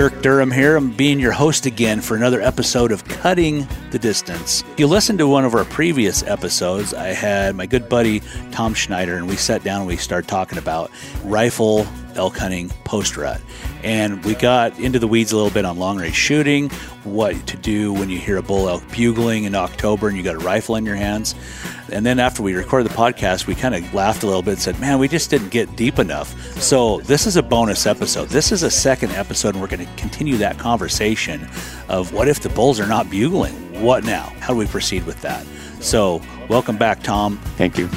Dirk Durham here. I'm being your host again for another episode of Cutting the Distance. If you listened to one of our previous episodes, I had my good buddy Tom Schneider, and we sat down and we started talking about rifle elk hunting post rut. And we got into the weeds a little bit on long range shooting, what to do when you hear a bull elk bugling in October and you got a rifle in your hands. And then after we recorded the podcast, we kind of laughed a little bit and said, man, we just didn't get deep enough. So this is a bonus episode. This is a second episode, and we're going to continue that conversation of what if the bulls are not bugling? What now? How do we proceed with that? So, welcome back, Tom. Thank you.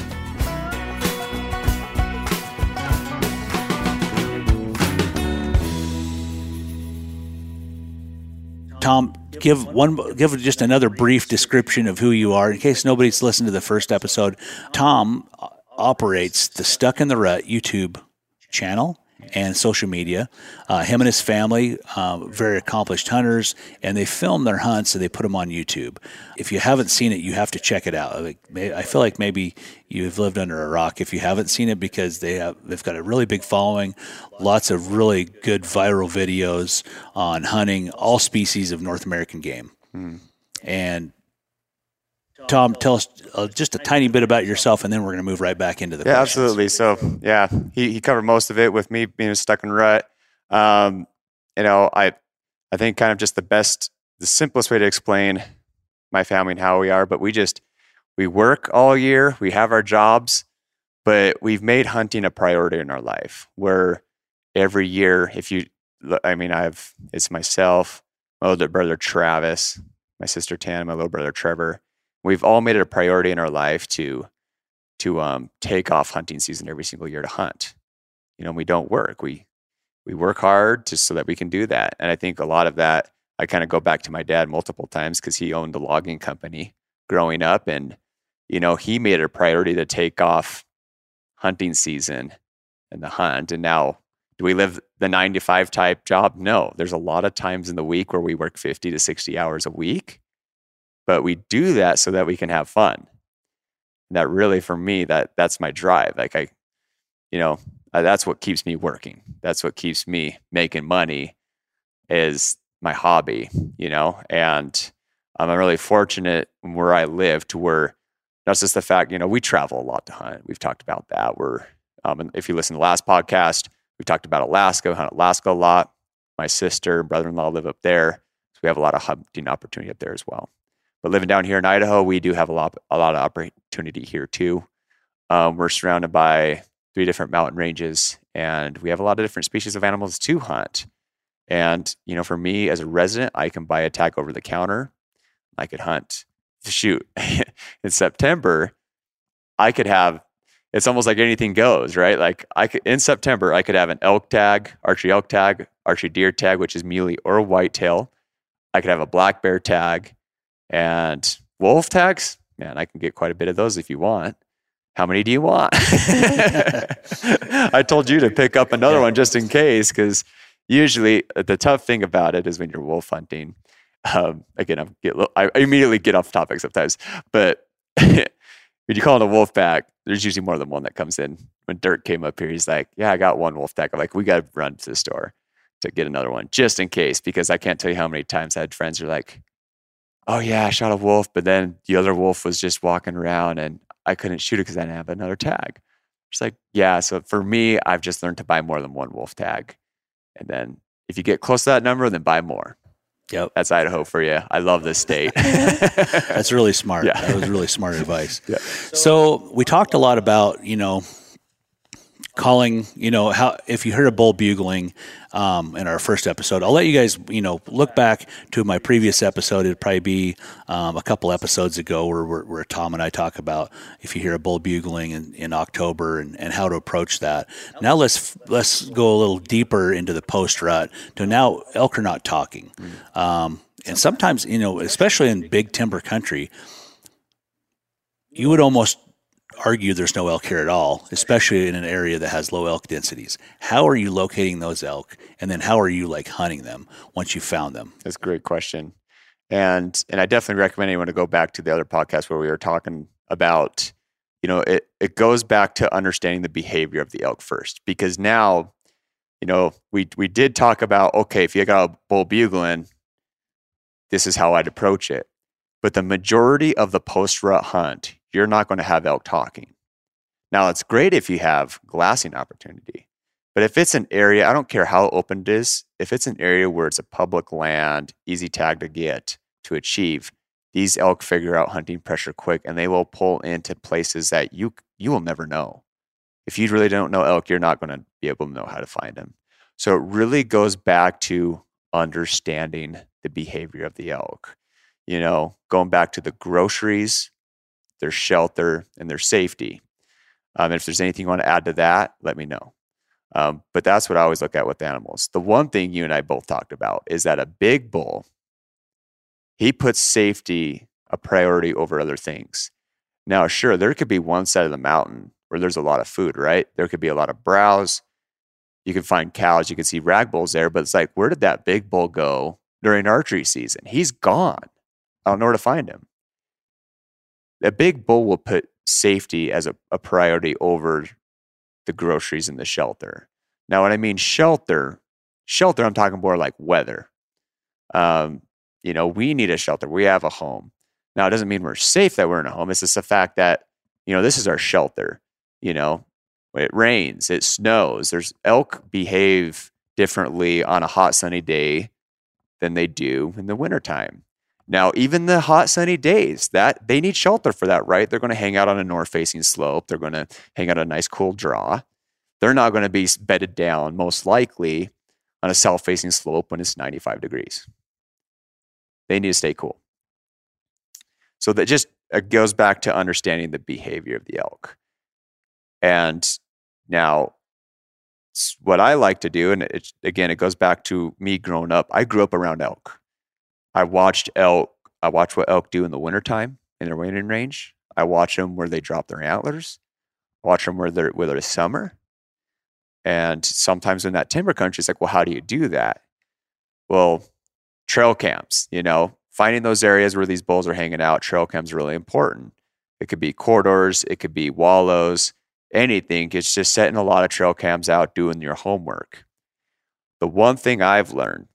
Tom, give one, give just another brief description of who you are in case nobody's listened to the first episode. Tom operates the Stuck in the Rut YouTube channel and social media. Uh, him and his family, uh, very accomplished hunters, and they film their hunts and they put them on YouTube. If you haven't seen it, you have to check it out. I feel like maybe you've lived under a rock if you haven't seen it because they have they've got a really big following, lots of really good viral videos on hunting all species of North American game. And Tom, tell us uh, just a tiny bit about yourself, and then we're going to move right back into the Yeah, questions. absolutely. So yeah, he, he covered most of it with me being stuck in rut. Um, you know, I I think kind of just the best, the simplest way to explain my family and how we are. But we just we work all year, we have our jobs, but we've made hunting a priority in our life. Where every year, if you, look- I mean, I've it's myself, my older brother Travis, my sister Tana, my little brother Trevor. We've all made it a priority in our life to to um, take off hunting season every single year to hunt. You know, we don't work. We we work hard just so that we can do that. And I think a lot of that, I kind of go back to my dad multiple times because he owned a logging company growing up, and you know, he made it a priority to take off hunting season and the hunt. And now, do we live the nine to five type job? No. There's a lot of times in the week where we work fifty to sixty hours a week, but we do that so that we can have fun. That really for me that that's my drive. Like i you know uh, that's what keeps me working. That's what keeps me making money is my hobby you know? And i'm really fortunate where i live to where that's just the fact you know we travel a lot to hunt. We've talked about that. We're um, and if you listen to the last podcast we talked about alaska hunt alaska a lot. My sister and brother-in-law live up there. So we have a lot of hunting opportunity up there as well but living down here in Idaho, we do have a lot, a lot of opportunity here too. Um, we're surrounded by three different mountain ranges, and we have a lot of different species of animals to hunt. And you know, for me as a resident, I can buy a tag over the counter. I could hunt. Shoot, in September, I could have. It's almost like anything goes, right? Like I could in September, I could have an elk tag, archery elk tag, archery deer tag, which is muley or whitetail. I could have a black bear tag, and wolf tags. Man, I can get quite a bit of those if you want. How many do you want? I told you to pick up another one just in case, because usually uh, the tough thing about it is when you're wolf hunting. Um, again, I'm get, I immediately get off topic sometimes, but when you call it a wolf pack, there's usually more than one that comes in. When Dirk came up here, he's like, "Yeah, I got one wolf pack." I'm like, "We got to run to the store to get another one just in case," because I can't tell you how many times I had friends who are like, "Oh yeah, I shot a wolf," but then the other wolf was just walking around and I couldn't shoot it because I didn't have another tag. It's like, yeah. So for me, I've just learned to buy more than one wolf tag. And then if you get close to that number, then buy more. Yep. That's Idaho for you. I love this state. That's really smart. Yeah. That was really smart advice. Yeah. So we talked a lot about, you know, calling, you know, how if you heard a bull bugling um, in our first episode, I'll let you guys, you know, look back to my previous episode. It'd probably be um, a couple episodes ago where, where, where Tom and I talk about if you hear a bull bugling in, in October and, and how to approach that. Now let's let's go a little deeper into the post rut to now elk are not talking. Um, and sometimes, you know, especially in big timber country, you would almost argue there's no elk here at all, especially in an area that has low elk densities. How are you locating those elk, and then how are you like hunting them once you found them? That's a great question. And and I definitely recommend anyone to go back to the other podcast where we were talking about, you know, it it goes back to understanding the behavior of the elk first. Because now, you know, we we did talk about, okay, if you got a bull bugling, this is how I'd approach it. But the majority of the post rut hunt, you're not going to have elk talking. Now it's great if you have glassing opportunity. But if it's an area, I don't care how open it is, if it's an area where it's a public land, easy tag to get to achieve, these elk figure out hunting pressure quick and they will pull into places that you you will never know. If you really don't know elk, you're not going to be able to know how to find them. So it really goes back to understanding the behavior of the elk. You know, going back to the groceries, their shelter, and their safety. Um, and if there's anything you want to add to that, let me know. Um, but that's what I always look at with animals. The one thing you and I both talked about is that a big bull, he puts safety a priority over other things. Now, sure, there could be one side of the mountain where there's a lot of food, right? There could be a lot of browse. You can find cows, you can see rag bulls there, but it's like, where did that big bull go during archery season? He's gone. I don't know where to find him. A big bull will put safety as a, a priority over the groceries and the shelter. Now, when I mean shelter, shelter, I'm talking more like weather. Um, you know, we need a shelter. We have a home. Now, it doesn't mean we're safe that we're in a home. It's just the fact that, you know, this is our shelter. You know, it rains, it snows. There's elk behave differently on a hot, sunny day than they do in the wintertime. Now, even the hot, sunny days, that they need shelter for that, right? They're going to hang out on a north-facing slope. They're going to hang out a nice, cool draw. They're not going to be bedded down, most likely, on a south-facing slope when it's 95 degrees. They need to stay cool. So that just it goes back to understanding the behavior of the elk. And now, what I like to do, and it, again, it goes back to me growing up. I grew up around elk. I watched elk. I watched what elk do in the wintertime in their wintering range. I watch them where they drop their antlers. I Watch them where they're where it's summer. And sometimes in that timber country, it's like, well, how do you do that? Well, trail camps. You know, finding those areas where these bulls are hanging out. Trail camps are really important. It could be corridors. It could be wallows. Anything. It's just setting a lot of trail cams out, doing your homework. The one thing I've learned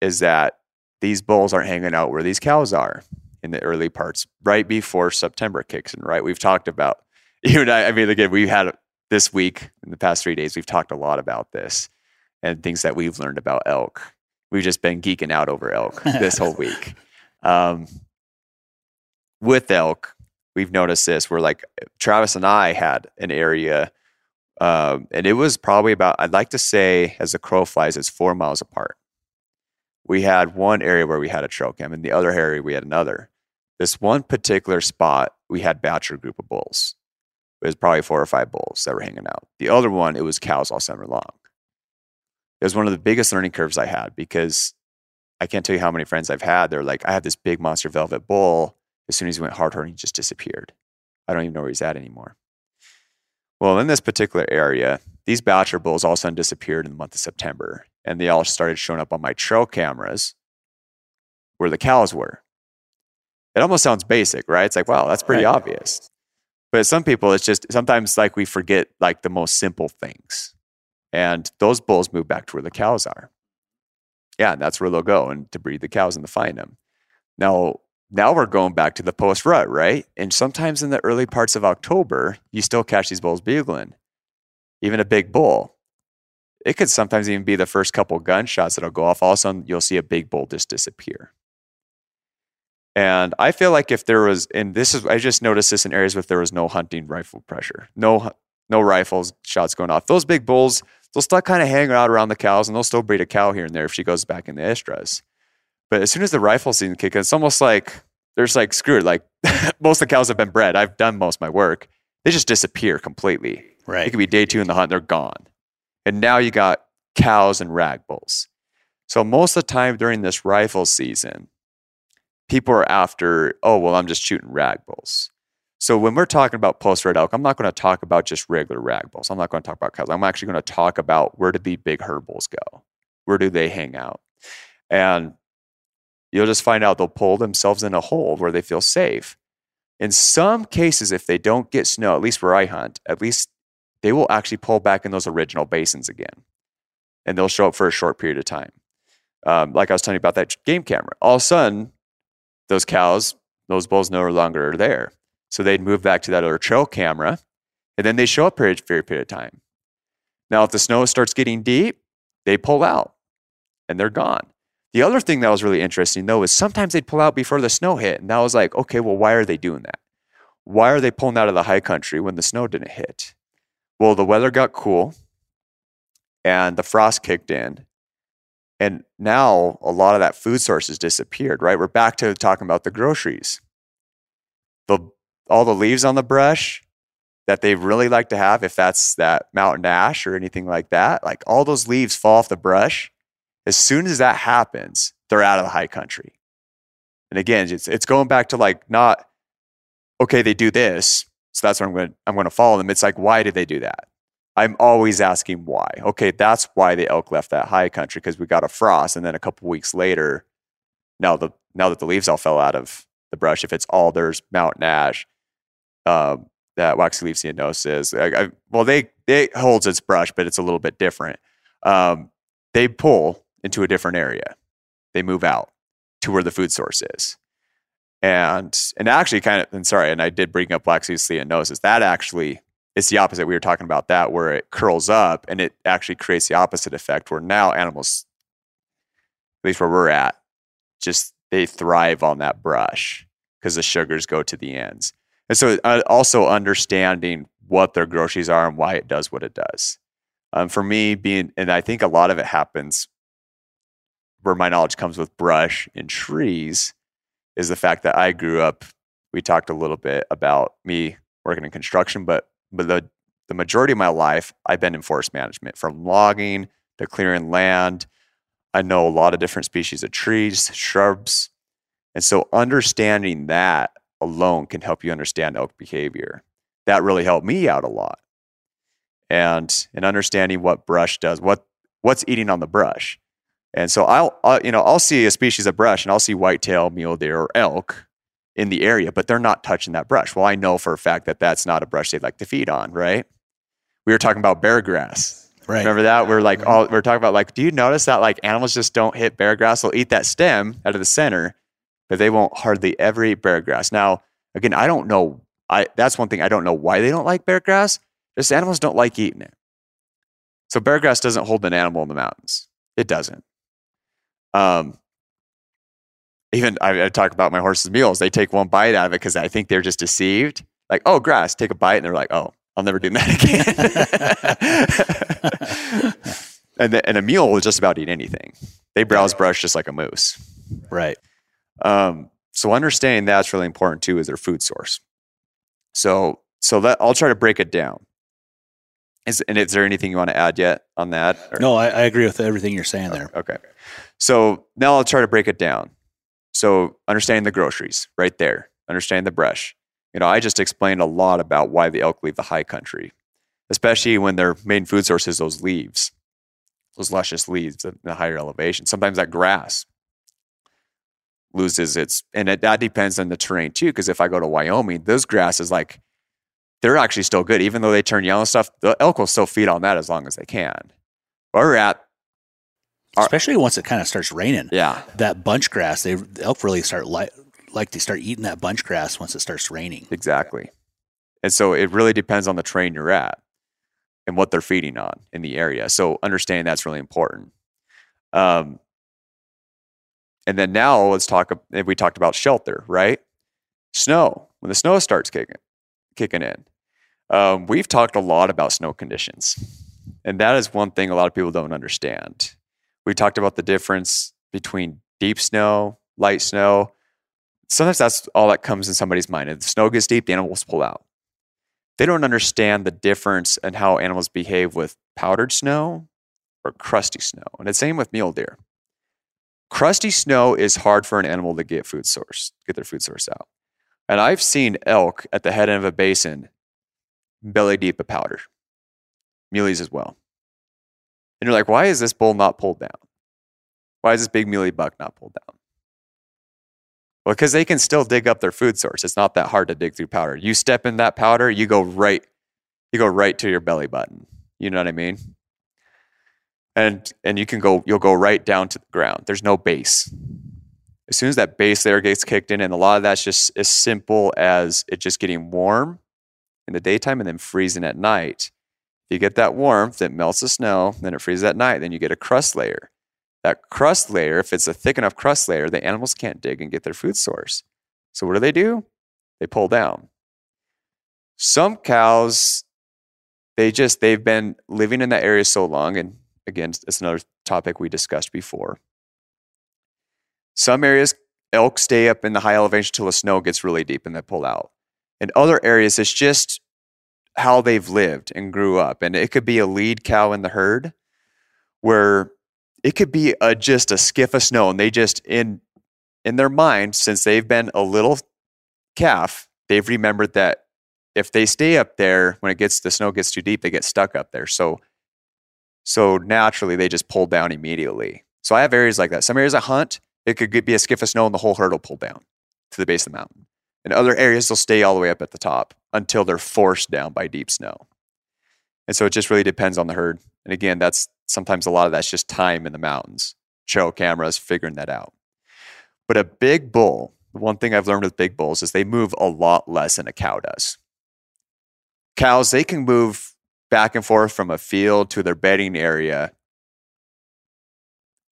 is that these bulls aren't hanging out where these cows are in the early parts, right before September kicks in, right? We've talked about, you and I, I mean, again, we've had this week, in the past three days, we've talked a lot about this and things that we've learned about elk. We've just been geeking out over elk this whole week. Um, with elk, we've noticed this. We're like, Travis and I had an area, um, and it was probably about, I'd like to say, as the crow flies, it's four miles apart we had one area where we had a trail cam and the other area we had another this one particular spot, we had bachelor group of bulls. It was probably four or five bulls that were hanging out. The other one, it was cows all summer long. It was one of the biggest learning curves I had because I can't tell you how many friends I've had. They're like, I have this big monster velvet bull. As soon as he went hard horn, he just disappeared. I don't even know where he's at anymore. Well, in this particular area, these bachelor bulls all of a sudden disappeared in the month of September, and they all started showing up on my trail cameras where the cows were. It almost sounds basic, right? It's like, wow, that's pretty Right. obvious. But some people, it's just sometimes like we forget like the most simple things. And those bulls move back to where the cows are. Yeah, and that's where they'll go and to breed the cows and to find them. Now, now we're going back to the post rut, right? And sometimes in the early parts of October, you still catch these bulls bugling, even a big bull. It could sometimes even be the first couple gunshots that'll go off. All of a sudden, you'll see a big bull just disappear. And I feel like if there was, and this is, I just noticed this in areas where there was no hunting rifle pressure, no, no rifles shots going off. Those big bulls, they'll start kind of hanging out around the cows, and they'll still breed a cow here and there if she goes back in the estrus. But as soon as the rifle season kicks in, it's almost like there's like screw it. Like most of the cows have been bred. I've done most of my work. They just disappear completely. Right. It could be day two in the hunt, they're gone. And now you got cows and rag bulls. So most of the time during this rifle season, people are after, oh, well, I'm just shooting rag bulls. So when we're talking about post red elk, I'm not going to talk about just regular rag bulls. I'm not going to talk about cows. I'm actually going to talk about where do the big herd bulls go? Where do they hang out? And you'll just find out they'll pull themselves in a hole where they feel safe. In some cases, if they don't get snow, at least where I hunt, at least they will actually pull back in those original basins again. And they'll show up for a short period of time. Um, like I was telling you about that game camera. All of a sudden, those cows, those bulls no longer are there. So they'd move back to that other trail camera, and then they show up for a period of time. Now, if the snow starts getting deep, they pull out and they're gone. The other thing that was really interesting, though, is sometimes they'd pull out before the snow hit. And that was like, okay, well, why are they doing that? Why are they pulling out of the high country when the snow didn't hit? Well, the weather got cool and the frost kicked in. And now a lot of that food source has disappeared, right? We're back to talking about the groceries. The, all the leaves on the brush that they really like to have, if that's that mountain ash or anything like that, like all those leaves fall off the brush. As soon as that happens, they're out of the high country. And again, it's, it's going back to like not, okay, they do this. So that's what I'm going to, I'm going to follow them. It's like, why did they do that? I'm always asking why. Okay, that's why the elk left that high country because we got a frost, and then a couple weeks later, now the now that the leaves all fell out of the brush, if it's alders, mountain ash, um, that waxy leaf ceanothus, I, I, well, they it holds its brush, but it's a little bit different. Um, they pull into a different area. They move out to where the food source is. And and actually kind of and sorry, and I did bring up waxy ceanothus. That actually it's the opposite. We were talking about that where it curls up and it actually creates the opposite effect where now animals, at least where we're at, just they thrive on that brush because the sugars go to the ends. And so uh, also understanding what their groceries are and why it does what it does. Um, for me, being, and I think a lot of it happens where my knowledge comes with brush and trees, is the fact that I grew up. We talked a little bit about me working in construction, but but the the majority of my life I've been in forest management from logging to clearing land. I know a lot of different species of trees, shrubs. And so understanding that alone can help you understand elk behavior. That really helped me out a lot. And and understanding what brush does, what what's eating on the brush. And so I'll, I'll you know, I'll see a species of brush and I'll see whitetail, mule deer, or elk in the area, but they're not touching that brush. Well, I know for a fact that that's not a brush they'd like to feed on, right? We were talking about bear grass. Right. Remember that? We're like, all we're talking about like, do you notice that like animals just don't hit bear grass? They'll eat that stem out of the center, but they won't hardly ever eat bear grass. Now, again, I don't know. I that's one thing I don't know why they don't like bear grass. Just animals don't like eating it. So bear grass doesn't hold an animal in the mountains. It doesn't. Um, even I, I talk about my horses' meals. They take one bite out of it because I think they're just deceived. Like, oh, grass, take a bite, and they're like, oh, I'll never do that again. and, the, and a mule will just about eat anything. They browse brush just like a moose. Right. Um, So understanding that's really important too is their food source. So so that I'll try to break it down. Is and is there anything you want to add yet on that? or- No, I, I agree with everything you're saying there. Okay. So now I'll try to break it down. So understanding the groceries right there, understanding the brush. You know, I just explained a lot about why the elk leave the high country, especially when their main food source is those leaves, those luscious leaves at the higher elevation. Sometimes that grass loses its, and it, that depends on the terrain too. Because if I go to Wyoming, those grasses like they're actually still good, even though they turn yellow and stuff. The elk will still feed on that as long as they can. Where we're at, Especially once it kind of starts raining. yeah, That bunch grass, they the elk really start like like they start eating that bunch grass once it starts raining. Exactly. And so it really depends on the terrain you're at and what they're feeding on in the area. So understanding that's really important. Um, and then now let's talk. ab- We talked about shelter, right? Snow. When the snow starts kicking, kicking in, um, we've talked a lot about snow conditions, and that is one thing a lot of people don't understand. We talked about the difference between deep snow, light snow, sometimes that's all that comes in somebody's mind. If the snow gets deep, the animals pull out. They don't understand the difference in how animals behave with powdered snow or crusty snow. And it's same with mule deer. Crusty snow is hard for an animal to get food source, get their food source out. And I've seen elk at the head end of a basin belly deep of powder, muleys as well. And you're like, why is this bull not pulled down? Why is this big muley buck not pulled down? Well, because they can still dig up their food source. It's not that hard to dig through powder. You step in that powder, you go right, you go right to your belly button. You know what I mean? And and you can go, you'll go right down to the ground. There's no base. As soon as that base there gets kicked in, and a lot of that's just as simple as it just getting warm in the daytime and then freezing at night. You get that warmth, it melts the snow, then it freezes at night, then you get a crust layer that crust layer, if it's a thick enough crust layer, the animals can't dig and get their food source. So what do they do? They pull down. Some cows, they just they've been living in that area so long, and again, it's another topic we discussed before. Some areas, elk stay up in the high elevation till the snow gets really deep and they pull out. In other areas, it's just how they've lived and grew up. And it could be a lead cow in the herd where it could be a, just a skiff of snow and they just in in their mind since they've been a little calf they've remembered that if they stay up there when it gets the snow gets too deep they get stuck up there. So so naturally they just pull down immediately. So i have areas like that. Some areas i hunt it could be a skiff of snow and the whole herd will pull down to the base of the mountain in other areas they'll stay all the way up at the top until they're forced down by deep snow and so it just really depends on the herd and again that's sometimes a lot of that's just time in the mountains, trail cameras, figuring that out. But a big bull, the one thing I've learned with big bulls is they move a lot less than a cow does. Cows, they can move back and forth from a field to their bedding area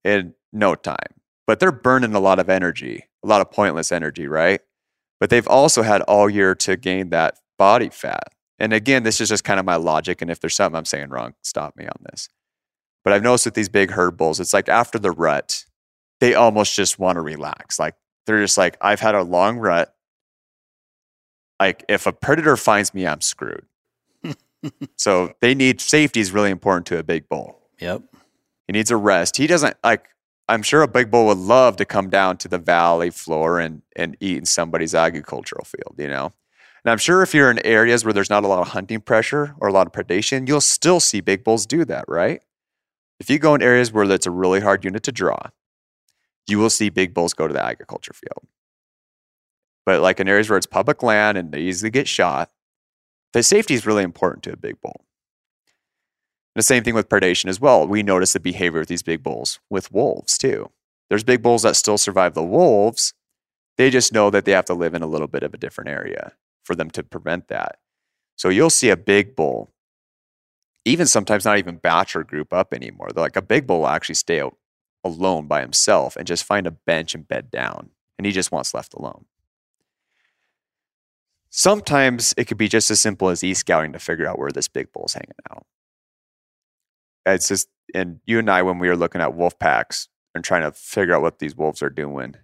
in no time, but they're burning a lot of energy, a lot of pointless energy, right? But they've also had all year to gain that body fat. And again, this is just kind of my logic. And if there's something I'm saying wrong, stop me on this. But I've noticed with these big herd bulls, it's like after the rut, they almost just want to relax. Like they're just like, I've had a long rut. Like if a predator finds me, I'm screwed. so they need safety is really important to a big bull. Yep. He needs a rest. He doesn't like. I'm sure a big bull would love to come down to the valley floor and and eat in somebody's agricultural field. You know, and I'm sure if you're in areas where there's not a lot of hunting pressure or a lot of predation, you'll still see big bulls do that, right? If you go in areas where that's a really hard unit to draw, you will see big bulls go to the agriculture field. But like in areas where it's public land and they easily get shot, the safety is really important to a big bull. The same thing with predation as well. We notice the behavior of these big bulls with wolves too. There's big bulls that still survive the wolves. They just know that they have to live in a little bit of a different area for them to prevent that. So you'll see a big bull, even sometimes not even batch or group up anymore. They're like a big bull will actually stay out alone by himself and just find a bench and bed down, and he just wants left alone. Sometimes it could be just as simple as e scouting to figure out where this big bull's hanging out it's just and you and I when we were looking at wolf packs and trying to figure out what these wolves are doing,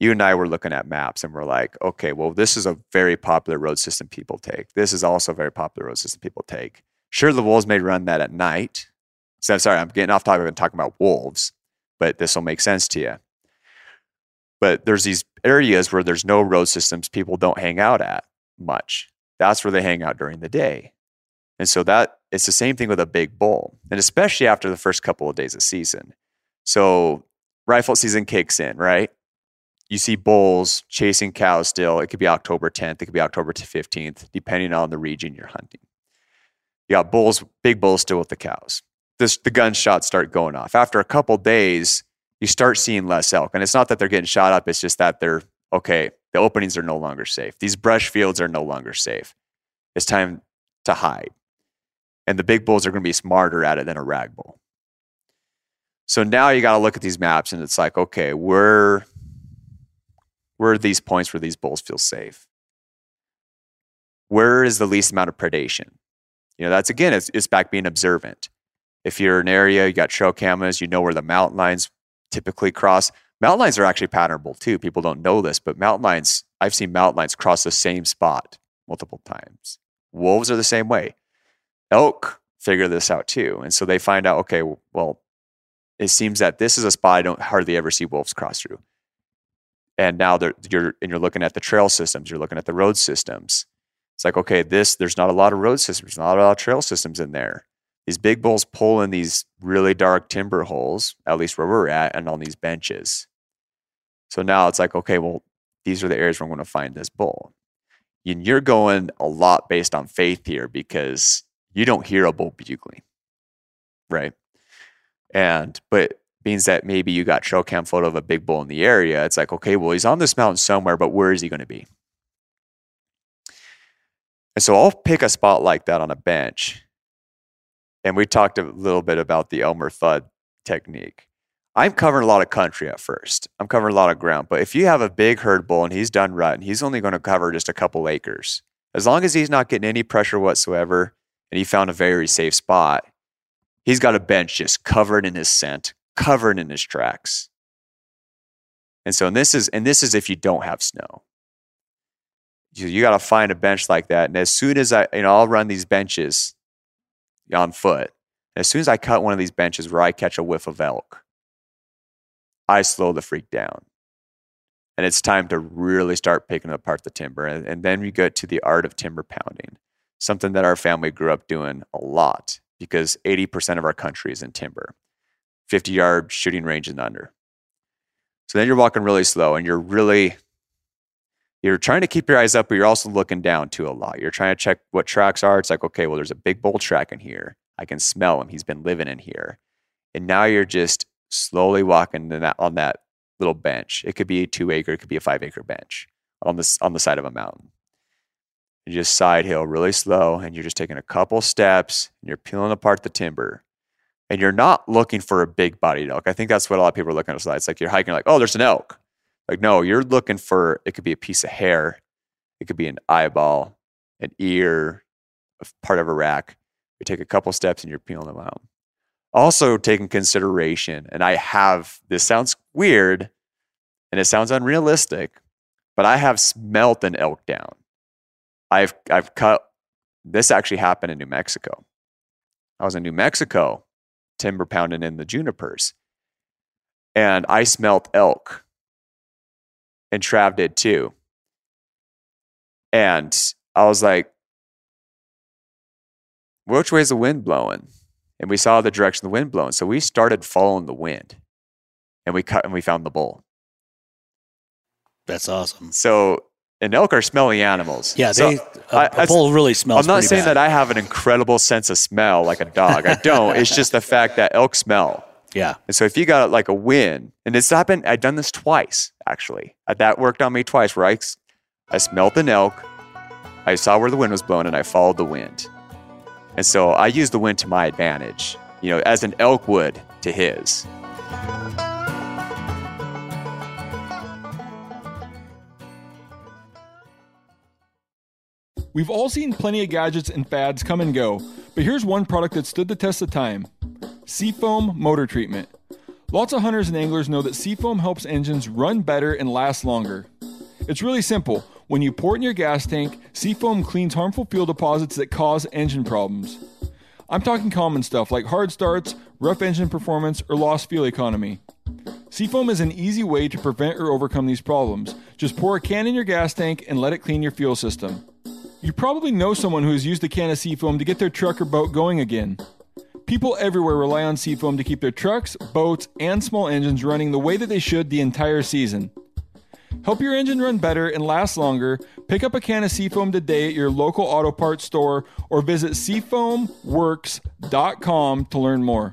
you and I were looking at maps and we're like, okay, well, this is a very popular road system people take. This is also a very popular road system people take. Sure, the wolves may run that at night. So I'm sorry, I'm getting off topic and talking about wolves, but this will make sense to you. But there's these areas where there's no road systems people don't hang out at much. That's where they hang out during the day. And so that it's the same thing with a big bull, and especially after the first couple of days of season. So rifle season kicks in, right? You see bulls chasing cows still. It could be October 10th, it could be October 15th, depending on the region you're hunting. You got bulls, big bulls still with the cows. This, the gunshots start going off. After a couple days, you start seeing less elk. And it's not that they're getting shot up, it's just that they're okay, the openings are no longer safe. These brush fields are no longer safe. It's time to hide. And the big bulls are going to be smarter at it than a rag bull. So now you got to look at these maps and it's like, okay, where, where are these points where these bulls feel safe? Where is the least amount of predation? You know, that's again, it's, it's back being observant. If you're in an area, you got trail cameras, you know where the mountain lions typically cross. Mountain lions are actually patternable too. People don't know this, but mountain lions, I've seen mountain lions cross the same spot multiple times. Wolves are the same way. Elk figure this out too. And so they find out, okay, well, it seems that this is a spot I don't hardly ever see wolves cross through. And now they're, you're and you're looking at the trail systems, you're looking at the road systems. It's like, okay, this there's not a lot of road systems, not a lot of trail systems in there. These big bulls pull in these really dark timber holes, at least where we're at, and on these benches. So now it's like, okay, well, these are the areas where I'm going to find this bull. And you're going a lot based on faith here because you don't hear a bull bugling, right? And but means that maybe you got trail cam photo of a big bull in the area. It's like, okay, well, he's on this mountain somewhere, but where is he going to be? And so I'll pick a spot like that on a bench. And we talked a little bit about the Elmer Fudd technique. I'm covering a lot of country at first. I'm covering a lot of ground. But if you have a big herd bull and he's done rut he's only going to cover just a couple acres, as long as he's not getting any pressure whatsoever and he found a very safe spot, he's got a bench just covered in his scent, covered in his tracks. And so and this is and this is if you don't have snow. You, you got to find a bench like that. And as soon as I, you know, I'll run these benches on foot. And as soon as I cut one of these benches where I catch a whiff of elk, I slow the freak down. And it's time to really start picking apart the timber. And, and then we get to the art of timber pounding, something that our family grew up doing a lot because 80% of our country is in timber, 50 yard shooting range and under. So then you're walking really slow and you're really, you're trying to keep your eyes up, but you're also looking down too a lot. You're trying to check what tracks are. It's like, okay, well, there's a big bull track in here. I can smell him. He's been living in here. And now you're just slowly walking that, on that little bench. It could be a two acre, it could be a five acre bench on this on the side of a mountain. You just side hill really slow, and you're just taking a couple steps, and you're peeling apart the timber. And you're not looking for a big bodied elk. I think that's what a lot of people are looking at. It's like you're hiking, like, oh, there's an elk. Like, no, you're looking for it could be a piece of hair, it could be an eyeball, an ear, a part of a rack. You take a couple steps and you're peeling them out also take in consideration, and I have this sounds weird and it sounds unrealistic, but I have smelt an elk down. I've I've cut this actually happened in New Mexico. I was in New Mexico, timber pounding in the junipers, and I smelt elk. And Trav did too. And I was like, which way is the wind blowing? and we saw the direction of the wind blowing. So we started following the wind and we cut and we found the bull. That's awesome. So and elk are smelly animals. Yeah, So they a, a I- bull really smells. I'm not saying bad. that I have an incredible sense of smell like a dog. I don't. it's just the fact that elk smell. Yeah, And so if you got like a wind, and it's happened, I've done this twice actually. Uh, That worked on me twice where I, I smelled an elk, I saw where the wind was blowing, and I followed the wind. And so I used the wind to my advantage, you know, as an elk would to his. We've all seen plenty of gadgets and fads come and go, but here's one product that stood the test of time Seafoam Motor Treatment. Lots of hunters and anglers know that Seafoam helps engines run better and last longer. It's really simple. When you pour it in your gas tank, Seafoam cleans harmful fuel deposits that cause engine problems. I'm talking common stuff like hard starts, rough engine performance, or lost fuel economy. Seafoam is an easy way to prevent or overcome these problems. Just pour a can in your gas tank and let it clean your fuel system. You probably know someone who has used a can of Seafoam to get their truck or boat going again. People everywhere rely on Seafoam to keep their trucks, boats, and small engines running the way that they should the entire season. Help your engine run better and last longer. Pick up a can of Seafoam today at your local auto parts store or visit seafoamworks.com to learn more.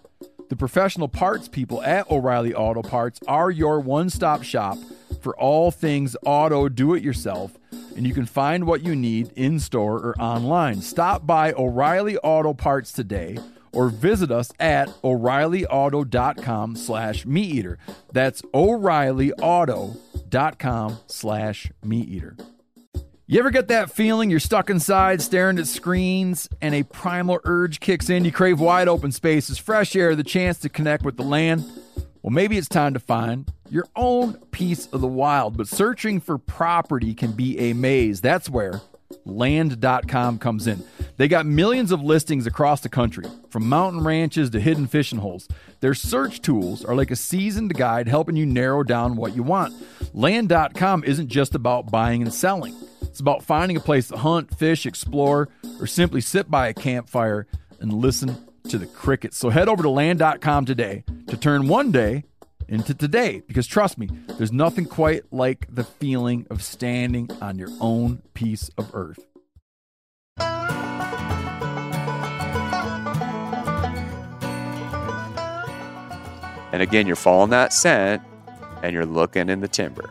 The professional parts people at O'Reilly Auto Parts are your one stop shop for all things auto do it yourself, and you can find what you need in store or online. Stop by O'Reilly Auto Parts today or visit us at o'reillyauto.com slash meat eater. That's o'reillyauto.com slash meat eater. You ever get that feeling you're stuck inside staring at screens and a primal urge kicks in? You crave wide open spaces, fresh air, the chance to connect with the land? Well, maybe it's time to find your own piece of the wild, but searching for property can be a maze. That's where land.com comes in. They got millions of listings across the country, from mountain ranches to hidden fishing holes. Their search tools are like a seasoned guide helping you narrow down what you want. Land.com isn't just about buying and selling. It's about finding a place to hunt, fish, explore, or simply sit by a campfire and listen to the crickets. So head over to land.com today to turn one day into today because trust me, there's nothing quite like the feeling of standing on your own piece of earth. And again, you're following that scent and you're looking in the timber.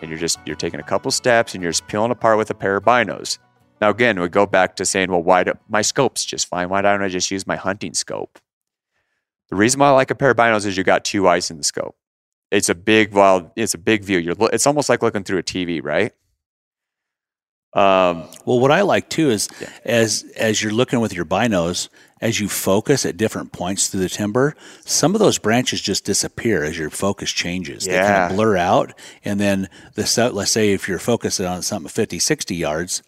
And you're just you're taking a couple steps and you're just peeling apart with a pair of binos. Now again, we go back to saying, well, why do my scope's just fine? Why don't I just use my hunting scope? The reason why I like a pair of binos is you got two eyes in the scope. It's a big wild, it's a big view. You're it's almost like looking through a TV, right? Um, Well, what I like too is as as you're looking with your binos, as you focus at different points through the timber, some of those branches just disappear as your focus changes. Yeah. They kind of blur out. And then the let's say if you're focusing on something 50, 60 yards,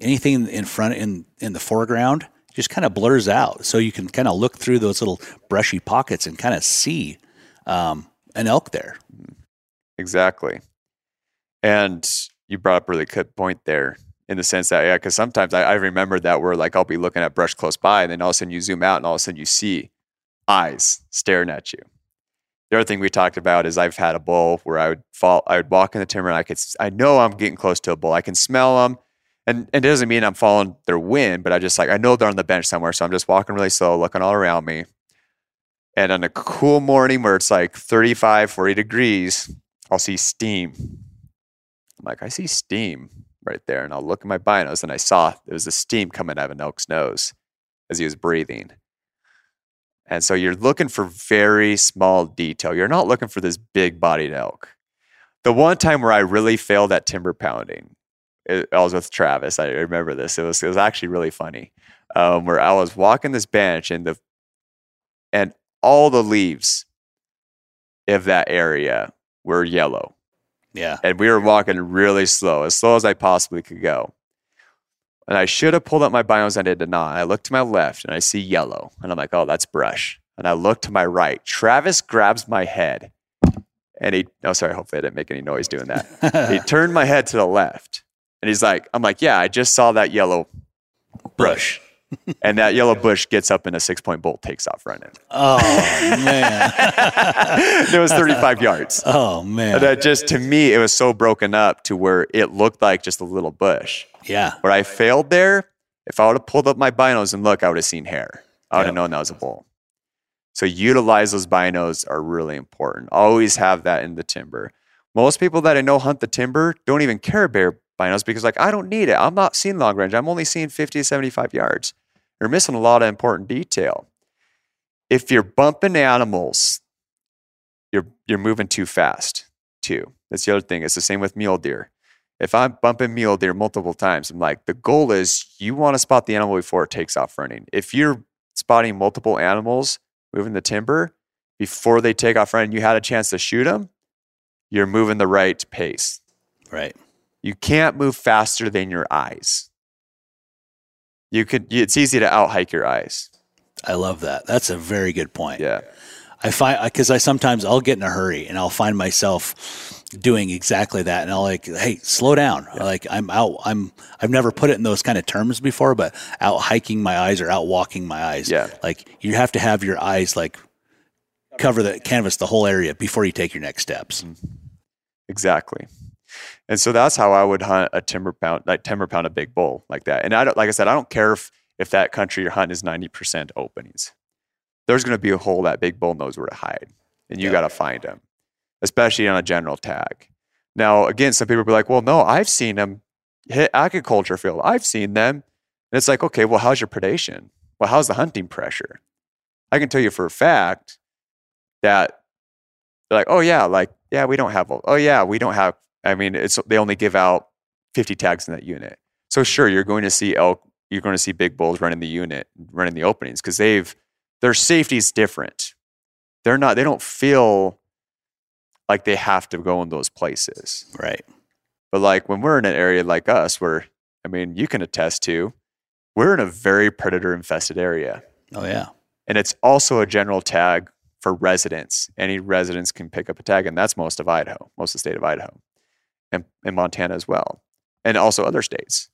anything in front in in the foreground just kind of blurs out. So you can kind of look through those little brushy pockets and kind of see um, an elk there. Exactly. And you brought up a really good point there in the sense that, yeah, because sometimes I, I remember that where like I'll be looking at brush close by and then all of a sudden you zoom out and all of a sudden you see eyes staring at you. The other thing we talked about is I've had a bull where I would fall, I would walk in the timber and I could, I know I'm getting close to a bull. I can smell them. And, and it doesn't mean I'm following their wind, but I just like, I know they're on the bench somewhere. So I'm just walking really slow, looking all around me. And on a cool morning where it's like 35, 40 degrees, I'll see steam. I'm like, I see steam right there. And I'll look at my binos and I saw there was a steam coming out of an elk's nose as he was breathing. And so you're looking for very small detail. You're not looking for this big bodied elk. The one time where I really failed at timber pounding, it, I was with Travis. I remember this. It was, it was actually really funny. Um, where I was walking this bench and the and all the leaves of that area were yellow Yeah. and we were walking really slow, as slow as I possibly could go. And I should have pulled up my binos, I did not. I look to my left and I see yellow, and I'm like, oh, that's brush. And I look to my right. Travis grabs my head, and he, oh, sorry, hopefully I didn't make any noise doing that. he turned my head to the left, and he's like, I'm like, yeah, I just saw that yellow brush. And that yellow bush gets up and a six point bolt takes off running. Oh man. it was 35 yards. Oh man. And that just to me, it was so broken up to where it looked like just a little bush. Yeah. Where I failed there, if I would have pulled up my binos and look, I would have seen hair. I would have Yeah. known that was a bull. So utilize those binos are really important. Always have that in the timber. Most people that I know hunt the timber don't even care about binos because like I don't need it. I'm not seeing long range. I'm only seeing 50 to 75 yards. You're missing a lot of important detail. If you're bumping animals, you're you're moving too fast too. That's the other thing. It's the same with mule deer. If I'm bumping mule deer multiple times, I'm like, the goal is you want to spot the animal before it takes off running. If you're spotting multiple animals moving the timber before they take off running, you had a chance to shoot them, you're moving the right pace. Right. You can't move faster than your eyes. You could. It's easy to out hike your eyes. I love that. That's a very good point. Yeah. I find because I sometimes I'll get in a hurry and I'll find myself doing exactly that, and I'll like, hey, slow down. Like I'm out. I'm I've never put it in those kind of terms before, but out hiking my eyes or out walking my eyes. Yeah. Like you have to have your eyes like cover the canvas the whole area before you take your next steps. Mm-hmm. Exactly. And so that's how I would hunt a timber pound, like timber pound a big bull like that. And I don't, like I said, I don't care if, if that country you're hunting is 90% openings. There's going to be a hole that big bull knows where to hide and you Yeah. got to find him, especially on a general tag. Now, again, some people be like, well, no, I've seen them hit agriculture field. I've seen them. And it's like, okay, well, how's your predation? Well, how's the hunting pressure? I can tell you for a fact that they're like, oh yeah, like yeah, we don't have. Oh yeah, we don't have. I mean, it's they only give out fifty tags in that unit. So sure, you're going to see elk. You're going to see big bulls running the unit, running the openings because they've their safety's different. They're not. They don't feel like they have to go in those places. Right. But like when we're in an area like us, where I mean, you can attest to, we're in a very predator infested area. Oh yeah. And it's also a general tag for residents. Any residents can pick up a tag, and that's most of Idaho, most of the state of Idaho, and, and Montana as well, and also other states.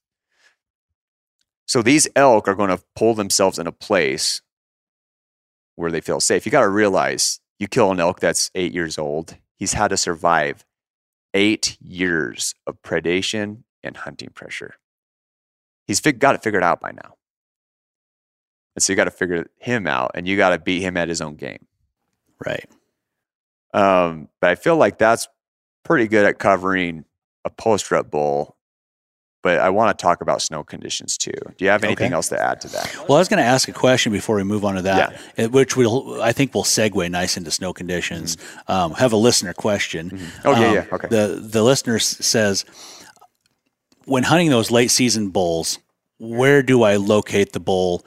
So these elk are going to pull themselves in a place where they feel safe. You got to realize you kill an elk that's eight years old, he's had to survive eight years of predation and hunting pressure. He's fig- got it figured out by now. And so you got to figure him out and you got to beat him at his own game. Right. Um, but I feel like that's pretty good at covering a post rut bull. But I want to talk about snow conditions too. Do you have anything Okay. else to add to that? Well, I was going to ask a question before we move on to that, eh, which will I think will segue nice into snow conditions. Um, have a listener question. Oh, yeah, Um, yeah, okay. The the listener says, when hunting those late season bulls, where do I locate the bull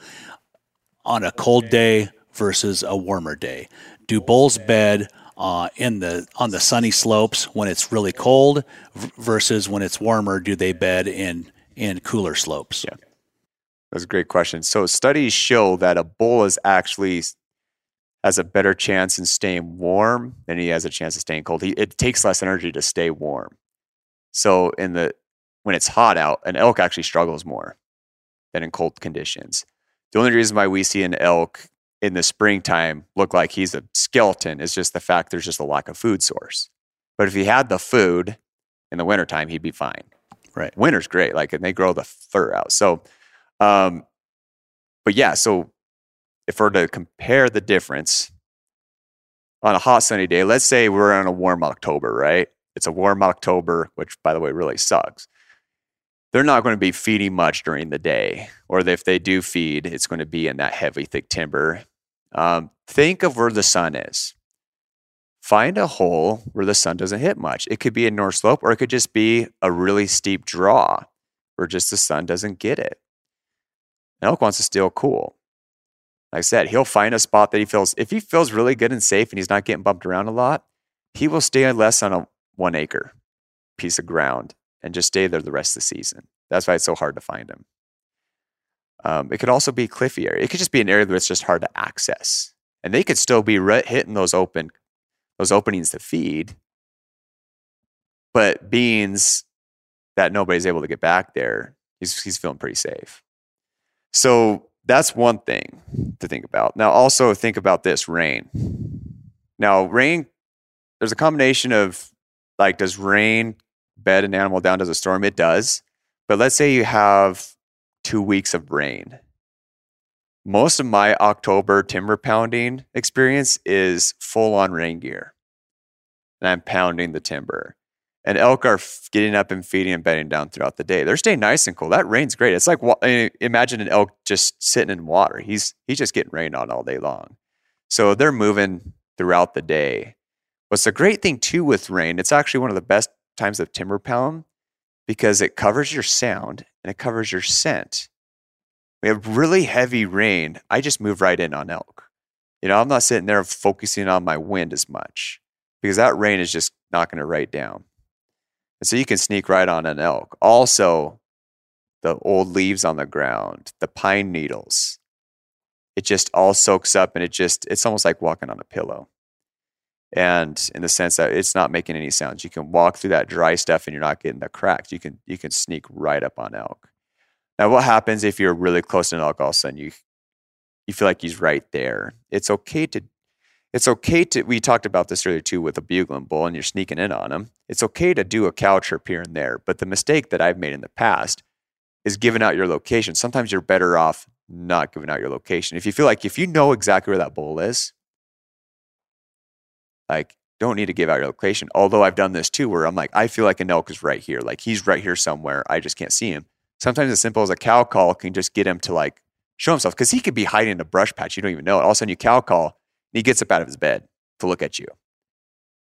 on a cold day versus a warmer day? Do bulls bed uh, in the on the sunny slopes when it's really cold versus when it's warmer? Do they bed in in cooler slopes? Yeah. That's a great question. So studies show that a bull is actually has a better chance in staying warm than he has a chance of staying cold. He, it takes less energy to stay warm. So in the when it's hot out, an elk actually struggles more than in cold conditions. The only reason why we see an elk in the springtime look like he's a skeleton is just the fact there's just a lack of food source. But if he had the food in the wintertime, he'd be fine. Right. Winter's great, like and they grow the fur out. So um but yeah, so if we're to compare the difference on a hot sunny day, let's say we're on a warm October, right? It's a warm October, which by the way really sucks. They're not going to be feeding much during the day, or if they do feed, it's going to be in that heavy, thick timber. Um, think of where the sun is. Find a hole where the sun doesn't hit much. It could be a north slope, or it could just be a really steep draw where just the sun doesn't get it. An elk wants to still cool. Like I said, he'll find a spot that he feels, if he feels really good and safe and he's not getting bumped around a lot, he will stay less on a one acre piece of ground and just stay there the rest of the season. That's why it's so hard to find them. Um, it could also be cliffy area. It could just be an area that's just hard to access, and they could still be right hitting those open, those openings to feed. But beans that nobody's able to get back there, he's he's feeling pretty safe. So that's one thing to think about. Now, also think about this rain. Now, rain, there's a combination of like, does rain bed an animal down? Does a storm? It does. But let's say you have two weeks of rain. Most of my October timber pounding experience is full on rain gear. And I'm pounding the timber. And elk are getting up and feeding and bedding down throughout the day. They're staying nice and cool. That rain's great. It's like imagine an elk just sitting in water. He's he's just getting rained on all day long. So they're moving throughout the day. What's a great thing too with rain? It's actually one of the best times of timber pound because it covers your sound and it covers your scent. We have really heavy rain. I just move right in on elk. You know, I'm not sitting there focusing on my wind as much because that rain is just knocking it right down. And so you can sneak right on an elk. Also, the old leaves on the ground, the pine needles, it just all soaks up and it just, it's almost like walking on a pillow. And in the sense that it's not making any sounds, you can walk through that dry stuff and you're not getting the cracks. You can, you can sneak right up on elk. Now, what happens if you're really close to an elk all of a sudden you, you feel like he's right there? It's okay to it's okay to we talked about this earlier too with a bugling bull and you're sneaking in on him it's okay to do a cow chirp here and there but the mistake that i've made in the past is giving out your location sometimes you're better off not giving out your location if you feel like if you know exactly where that bull is like don't need to give out your location although i've done this too where i'm like i feel like an elk is right here like he's right here somewhere i just can't see him sometimes as simple as a cow call can just get him to like show himself because he could be hiding in a brush patch you don't even know it all of a sudden you cow call and he gets up out of his bed to look at you.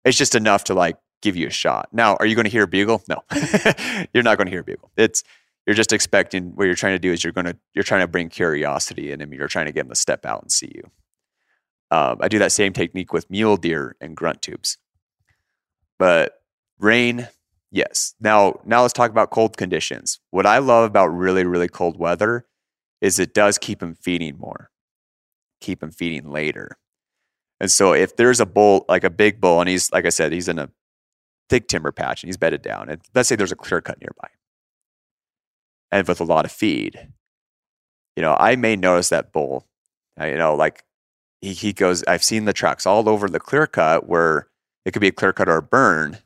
It's just enough to like give you a shot. Now, are you going to hear a bugle? No, you're not going to hear a bugle. It's you're just expecting what you're trying to do is you're going to you're trying to bring curiosity in him. You're trying to get him to step out and see you. Um, I do that same technique with mule deer and grunt tubes. But rain, yes. Now, now let's talk about cold conditions. What I love about really, really cold weather is it does keep them feeding more, keep them feeding later. And so if there's a bull, like a big bull, and he's like I said, he's in a thick timber patch and he's bedded down, and let's say there's a clear cut nearby, and with a lot of feed, you know, I may notice that bull. uh, You know, like he he goes. I've seen the tracks all over the clear cut where it could be a clear cut or a burn,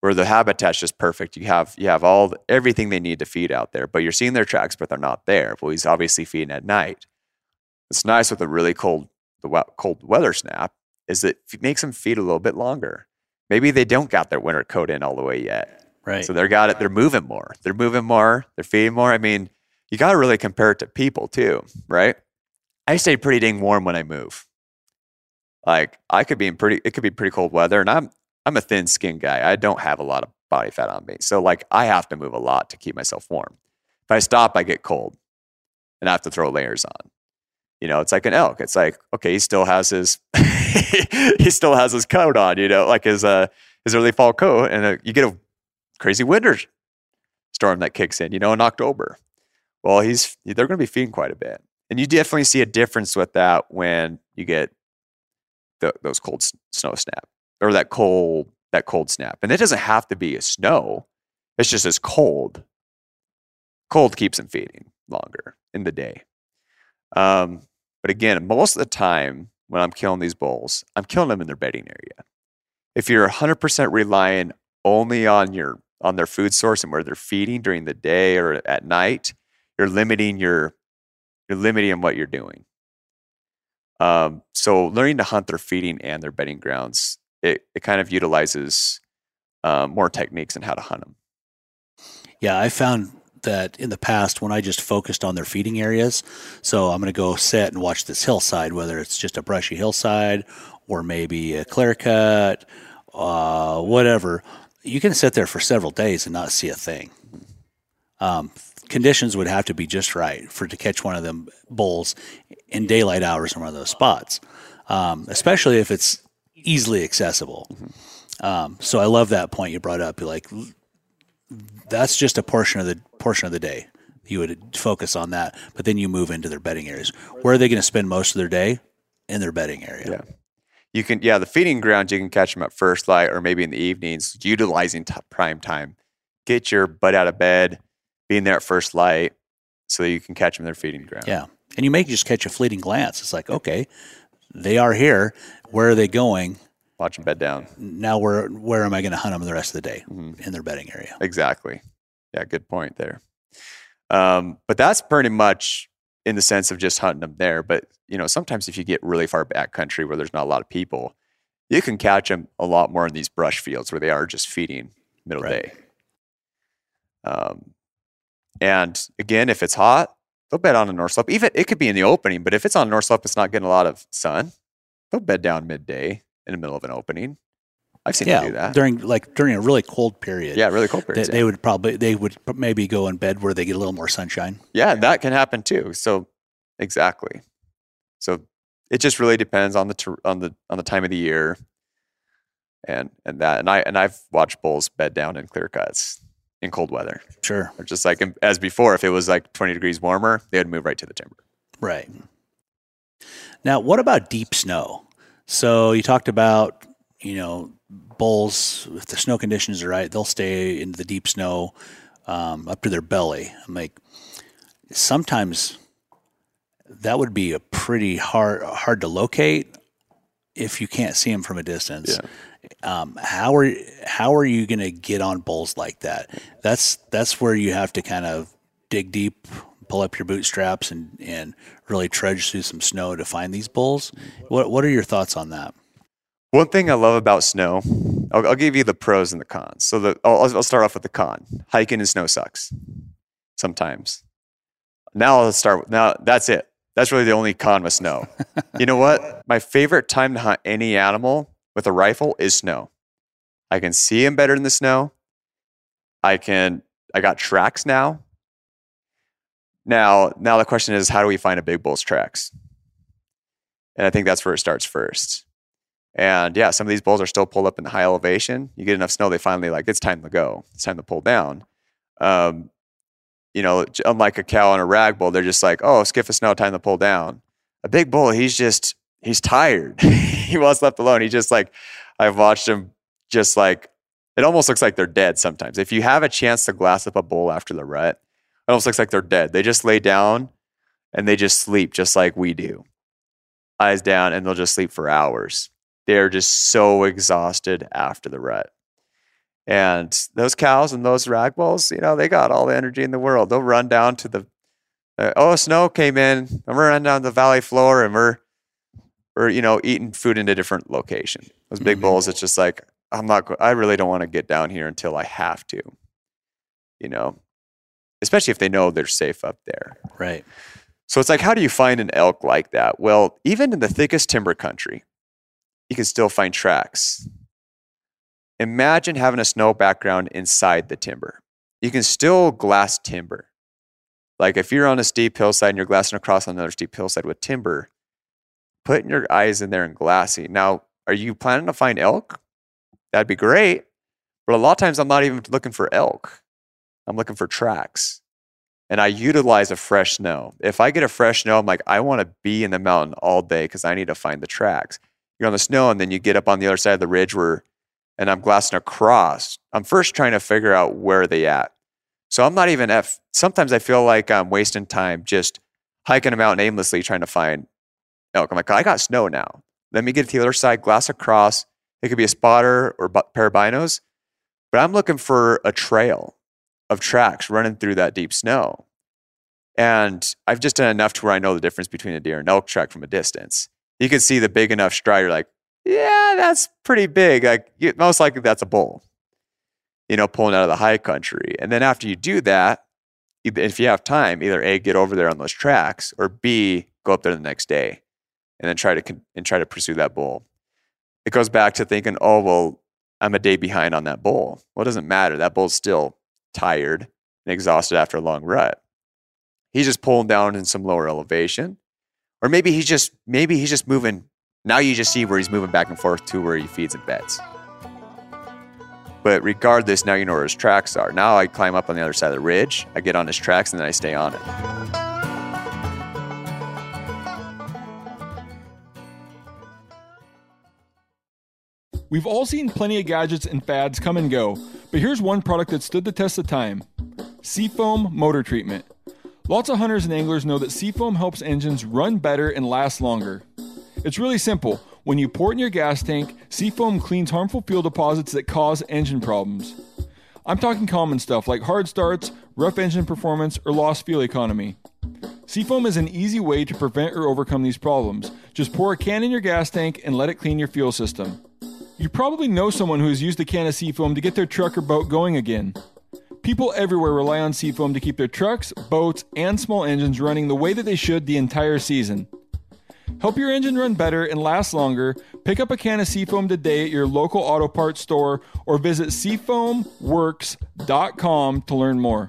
where the habitat's just perfect. You have you have all the, everything they need to feed out there, but you're seeing their tracks, but they're not there. Well, he's obviously feeding at night. It's nice with a really cold the cold weather snap is that it makes them feed a little bit longer. Maybe they don't got their winter coat in all the way yet. Right. So they're got it. They're moving more. They're moving more. They're feeding more. I mean, you got to really compare it to people too, right? I stay pretty dang warm when I move. Like I could be in pretty. It could be pretty cold weather, and I'm I'm a thin skinned guy. I don't have a lot of body fat on me, so like I have to move a lot to keep myself warm. If I stop, I get cold, and I have to throw layers on. You know, it's like an elk. It's like okay, he still has his he still has his coat on. You know, like his uh his early fall coat, and uh, you get a crazy winter storm that kicks in. You know, in October. Well, he's they're going to be feeding quite a bit, and you definitely see a difference with that when you get the, those cold snow snap or that cold that cold snap, and it doesn't have to be a snow. It's just as cold. Cold keeps them feeding longer in the day. Um, but again, most of the time when I'm killing these bulls, I'm killing them in their bedding area. If you're 100% relying only on your on their food source and where they're feeding during the day or at night, you're limiting your you're limiting what you're doing. Um, so learning to hunt their feeding and their bedding grounds, it, it kind of utilizes um, more techniques and how to hunt them. Yeah, I found that in the past when I just focused on their feeding areas. So I'm going to go sit and watch this hillside, whether it's just a brushy hillside or maybe a clear cut, uh, whatever. You can sit there for several days and not see a thing. Um, conditions would have to be just right for to catch one of them bulls in daylight hours in one of those spots, um, especially if it's easily accessible. Um, so I love that point you brought up. You're like, that's just a portion of the portion of the day. You would focus on that, but then you move into their bedding areas. Where are they going to spend most of their day? In their bedding area. Yeah. You can, yeah, the feeding grounds, you can catch them at first light or maybe in the evenings, utilizing t- prime time. Get your butt out of bed, being there at first light so that you can catch them in their feeding ground. Yeah. And you may just catch a fleeting glance. It's like, okay, they are here. Where are they going? Watch them bed down. Now, where where am I going to hunt them the rest of the day Mm-hmm. in their bedding area? Exactly. Yeah, good point there. Um, but that's pretty much in the sense of just hunting them there. But you know, sometimes if you get really far back country where there's not a lot of people, you can catch them a lot more in these brush fields where they are just feeding middle Right. day. Um, and again, if it's hot, they'll bed on a north slope. Even it could be in the opening, but if it's on the north slope, it's not getting a lot of sun. They'll bed down midday in the middle of an opening. I've seen them do that. during like during a really cold period. yeah, really cold they, periods. they would probably they would maybe go in bed where they get a little more sunshine. Yeah, that can happen too. So exactly. So it just really depends on the ter- on the on the time of the year, and and that and I and I've watched bulls bed down in clear cuts in cold weather. Sure, Or just like as before, if it was like twenty degrees warmer, they would move right to the timber. right. Now, what about deep snow? So you talked about you know bulls if the snow conditions are right, they'll stay in the deep snow um, up to their belly. I'm like sometimes that would be a pretty hard hard to locate if you can't see them from a distance. Um, how are how are you going to get on bulls like that? That's that's where you have to kind of dig deep, pull up your bootstraps, and and really trudge through some snow to find these bulls. What what are your thoughts on that? One thing I love about snow, I'll, I'll give you the pros and the cons. So the I'll, I'll start off with the con. Hiking in snow sucks sometimes. Now let's start. with- Now that's it. That's really the only con with snow. you know what? My favorite time to hunt any animal with a rifle is snow. I can see him better in the snow. I can. I got tracks now. Now, now the question is, how do we find a big bull's tracks? And I think that's where it starts first. And yeah, some of these bulls are still pulled up in the high elevation. You get enough snow, they finally like it's time to go. It's time to pull down. Um, you know, unlike a cow and a rag bull, they're just like, oh, skiff of snow, time to pull down. A big bull, he's just he's tired. he wants left alone. He just like I've watched him just like it almost looks like they're dead sometimes. If you have a chance to glass up a bull after the rut, it almost looks like they're dead. They just lay down and they just sleep just like we do. Eyes down and they'll just sleep for hours they're just so exhausted after the rut. And those cows and those rag bulls, you know, they got all the energy in the world. They'll run down to the, uh, oh, snow came in. and We're running down the valley floor and we're, we're, you know, eating food in a different location. Those big Mhm. bulls, it's just like, I'm not, I really don't want to get down here until I have to, you know, especially if they know they're safe up there. Right. So it's like, how do you find an elk like that? Well, even in the thickest timber country, you can still find tracks. Imagine having a snow background inside the timber. You can still glass timber. Like if you're on a steep hillside and you're glassing across another steep hillside with timber, putting your eyes in there and glassing. Now, are you planning to find elk? That'd be great. But a lot of times I'm not even looking for elk. I'm looking for tracks and I utilize a fresh snow. If I get a fresh snow, I'm like, I want to be in the mountain all day because I need to find the tracks. You're on the snow, and then you get up on the other side of the ridge where, and I'm glassing across. I'm first trying to figure out where they at. So I'm not even at. Sometimes I feel like I'm wasting time just hiking a mountain aimlessly trying to find elk. I'm like, I got snow now. Let me get to the other side, glass across. It could be a spotter or pair of binos, but I'm looking for a trail of tracks running through that deep snow. And I've just done enough to where I know the difference between a deer and elk track from a distance. You can see the big enough stride. You're like, yeah, that's pretty big. Like most likely that's a bull, you know, pulling out of the high country. And then after you do that, if you have time, either A, get over there on those tracks or B, go up there the next day and then try to, and try to pursue that bull. It goes back to thinking, oh, well, I'm a day behind on that bull. Well, it doesn't matter. That bull's still tired and exhausted after a long rut. He's just pulling down in some lower elevation. Or maybe he's just maybe he's just moving. Now you just see where he's moving back and forth to where he feeds and beds. But regardless, now you know where his tracks are. Now I climb up on the other side of the ridge, I get on his tracks, and then I stay on it. We've all seen plenty of gadgets and fads come and go, but here's one product that stood the test of time Seafoam Motor Treatment. Lots of hunters and anglers know that Seafoam helps engines run better and last longer. It's really simple. When you pour it in your gas tank, Seafoam cleans harmful fuel deposits that cause engine problems. I'm talking common stuff like hard starts, rough engine performance, or lost fuel economy. Seafoam is an easy way to prevent or overcome these problems. Just pour a can in your gas tank and let it clean your fuel system. You probably know someone who has used a can of Seafoam to get their truck or boat going again. People everywhere rely on Seafoam to keep their trucks, boats, and small engines running the way that they should the entire season. Help your engine run better and last longer. Pick up a can of Seafoam today at your local auto parts store or visit seafoamworks.com to learn more.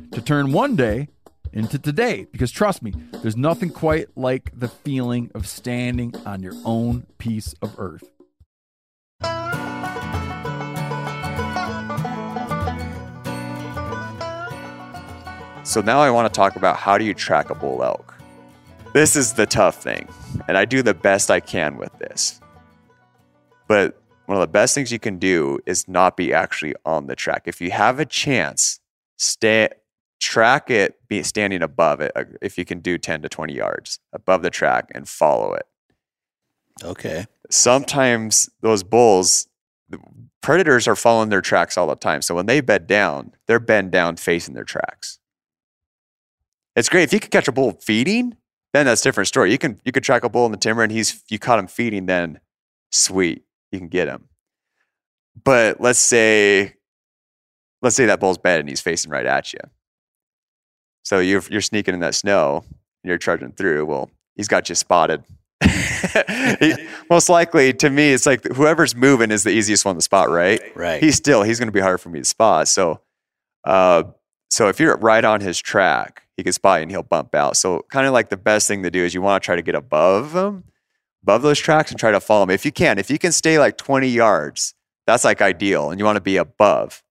to turn one day into today because trust me, there's nothing quite like the feeling of standing on your own piece of earth. So now I want to talk about how do you track a bull elk. This is the tough thing, and I do the best I can with this. But one of the best things you can do is not be actually on the track. If you have a chance, stay track it be standing above it uh, if you can do 10 to 20 yards above the track and follow it. Okay. Sometimes those bulls the predators are following their tracks all the time. So when they bed down, they're bend down facing their tracks. It's great if you could catch a bull feeding, then that's a different story. You can you could track a bull in the timber and he's you caught him feeding, then sweet, you can get him. But let's say let's say that bull's bed and he's facing right at you. So you're you're sneaking in that snow, and you're charging through. Well, he's got you spotted. He- most likely, to me, it's like whoever's moving is the easiest one to spot, right? Right. He's still he's going to be harder for me to spot. So, uh, so if you're right on his track, he can spot you and he'll bump out. So, kind of like the best thing to do is you want to try to get above him, above those tracks, and try to follow him if you can. If you can stay like 20 yards, that's like ideal, and you want to be above.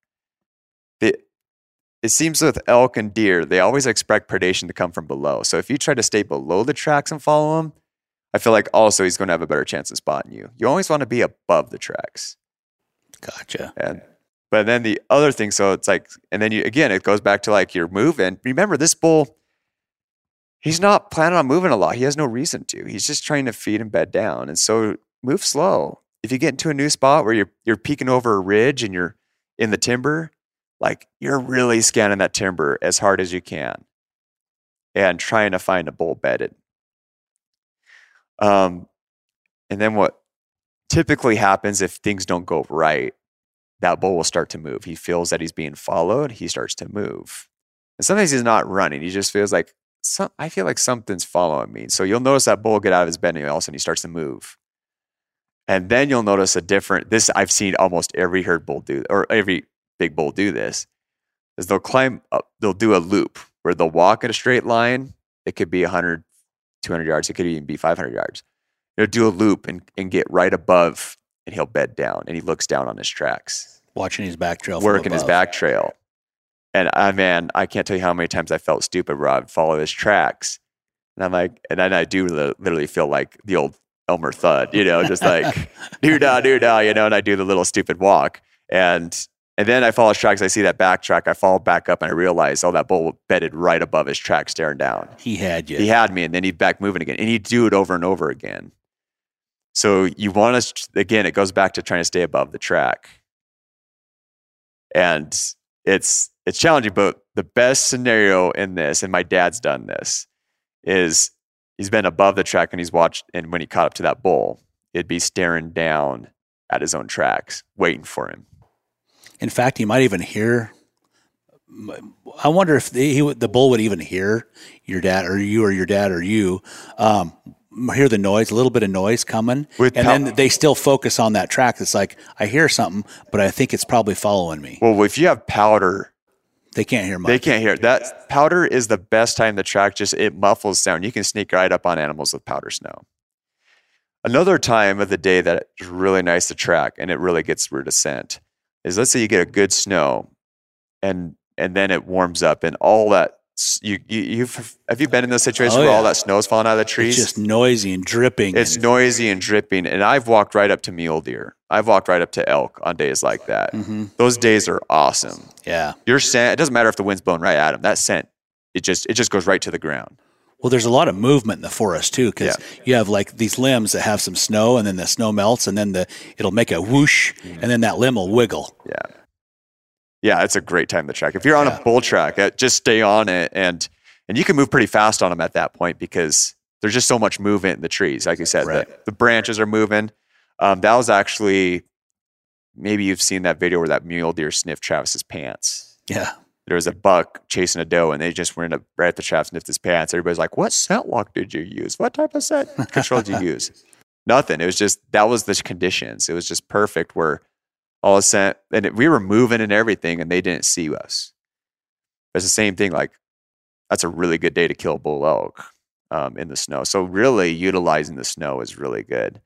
It seems with elk and deer, they always expect predation to come from below. So if you try to stay below the tracks and follow him, I feel like also he's going to have a better chance of spotting you. You always want to be above the tracks. Gotcha. And but then the other thing, so it's like, and then you again, it goes back to like your moving. Remember, this bull, he's not planning on moving a lot. He has no reason to. He's just trying to feed and bed down. And so move slow. If you get into a new spot where you're you're peeking over a ridge and you're in the timber, like you're really scanning that timber as hard as you can and trying to find a bull bedded. Um, and then what typically happens if things don't go right, that bull will start to move. He feels that he's being followed. He starts to move. And sometimes he's not running. He just feels like, some, I feel like something's following me. So you'll notice that bull get out of his bed and all of a sudden he starts to move. And then you'll notice a different, this I've seen almost every herd bull do, or every big bull do this, is they'll climb up, they'll do a loop. where they'll walk in a straight line. It could be 100, 200 yards. It could even be 500 yards. He'll do a loop and, and get right above, and he'll bed down, and he looks down on his tracks, Watching his back trail. working his back trail. And I, man, I can't tell you how many times I felt stupid where I'd follow his tracks. And I'm like, and then I do li- literally feel like the old Elmer Fudd, you know, just like do da do da, you know, and I do the little stupid walk. And and then I follow his tracks. I see that back track. I fall back up and I realize, oh, that bull bedded right above his track, staring down. He had you. He had me, and then he'd back moving again, and he'd do it over and over again. So you want to again, it goes back to trying to stay above the track, and it's it's challenging. But the best scenario in this, and my dad's done this, is he's been above the track and he's watched, and when he caught up to that bull, it'd be staring down at his own tracks, waiting for him. In fact, he might even hear. I wonder if the, he, the bull would even hear your dad or you or your dad or you um, hear the noise, a little bit of noise coming, With and then they still focus on that track. It's like I hear something, but I think it's probably following me. Well, if you have powder They can't hear much. They can't hear. That powder is the best time the track just it muffles sound. You can sneak right up on animals with powder snow. Another time of the day that is really nice to track and it really gets rear descent is let's say you get a good snow and and then it warms up and all that you, you you've have you been in those situations Oh, where all yeah. that snow's falling out of the trees? It's just noisy and dripping. It's and, noisy and dripping. And I've walked right up to mule deer. I've walked right up to elk on days like that. Mm-hmm. Those days are awesome yeah. your scent it doesn't matter if the wind's blowing right at them that scent it just it just goes right to the ground Well, there's a lot of movement in the forest too, because Yeah. you have like these limbs that have some snow, and then the snow melts, and then the it'll make a whoosh, Mm-hmm. and then that limb will wiggle. yeah yeah it's a great time to track if you're on Yeah. a bull track uh, just stay on it and and you can move pretty fast on them at that point because there's just so much movement in the trees like you said Right. the, the branches are moving um, that was actually maybe you've seen that video where that mule deer sniffed travis's pants Yeah. There was a buck chasing a doe and they just went up right at the trap, sniffed his pants. Everybody's like, What scent lock did you use? What type of scent control did you use? Nothing. It was just that was the conditions. It was just perfect where all of a sudden and it, we were moving and everything and they didn't see us. It's the same thing, like that's a really good day to kill bull elk um, in the snow. So really utilizing the snow is really good.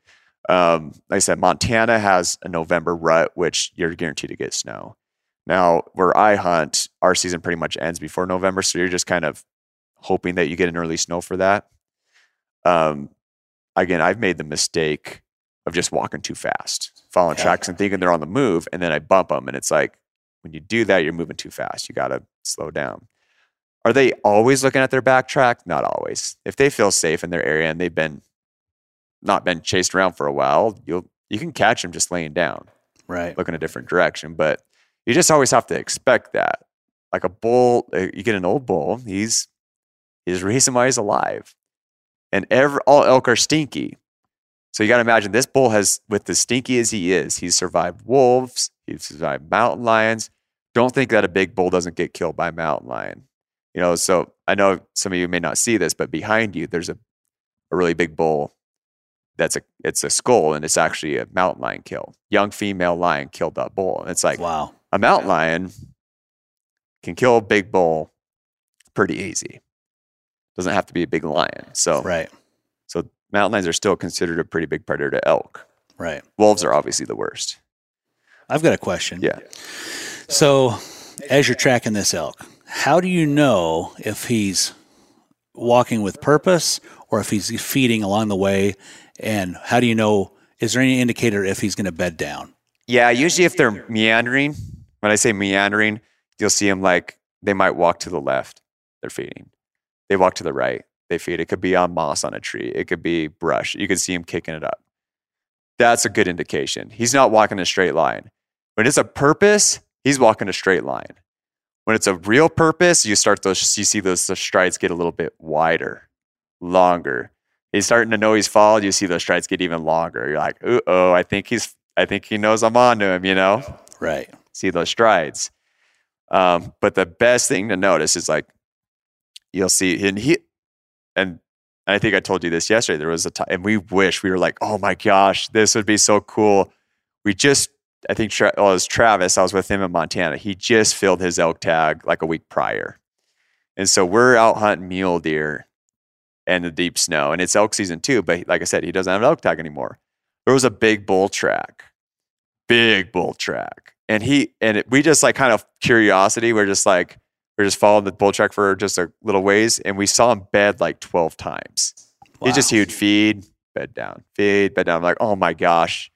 Um, like I said, Montana has a November rut, which you're guaranteed to get snow. Now, where I hunt, our season pretty much ends before November, so you're just kind of hoping that you get an early snow for that. Um, again, I've made the mistake of just walking too fast, following tracks and thinking they're on the move, and then I bump them, and it's like when you do that, you're moving too fast. You got to slow down. Are they always looking at their back track? Not always. If they feel safe in their area and they've been not been chased around for a while, you'll you can catch them just laying down Right. look in a different direction. But you just always have to expect that. Like a bull, uh, you get an old bull, he's the reason why he's alive. And every all elk are stinky. So you got to imagine this bull has, with as stinky as he is, he's survived wolves, he's survived mountain lions. Don't think that a big bull doesn't get killed by a mountain lion. You know, so I know some of you may not see this, but behind you there's a, a really big bull that's a it's a skull and it's actually a mountain lion kill. Young female lion killed that bull. And it's like Wow. A mountain lion can kill a big bull pretty easy. Doesn't have to be a big lion. So Right. so mountain lions are still considered a pretty big predator to elk. Right. Wolves are obviously the worst. I've got a question. Yeah. So, as you're tracking this elk, how do you know if he's walking with purpose or if he's feeding along the way? And how do you know? Is there any indicator if he's going to bed down? Yeah, usually if they're meandering, when I say meandering, you'll see them like they might walk to the left, they're feeding. They walk to the right, they feed. It could be on moss on a tree, it could be brush. You can see him kicking it up. That's a good indication. He's not walking a straight line. When it's a purpose, he's walking a straight line. When it's a real purpose, you start those, you see those, those strides get a little bit wider, longer. He's starting to know he's followed. You see those strides get even longer. You're like, "Uh oh, I think he's I think he knows I'm on to him, you know? Right. See those strides. Um, but the best thing to notice is like you'll see and he and I think I told you this yesterday. There was a time and we wish we were like, oh my gosh, this would be so cool. We just I think well, it was Travis. I was with him in Montana. He just filled his elk tag like a week prior. And so we're out hunting mule deer and the deep snow, and it's elk season too. But like I said, he doesn't have an elk tag anymore. There was a big bull track, big bull track, and he and it, we just like kind of curiosity. We're just like we're just following the bull track for just a little ways, and we saw him bed like twelve times. He just he would feed, bed down, feed, bed down. I'm like, oh my gosh,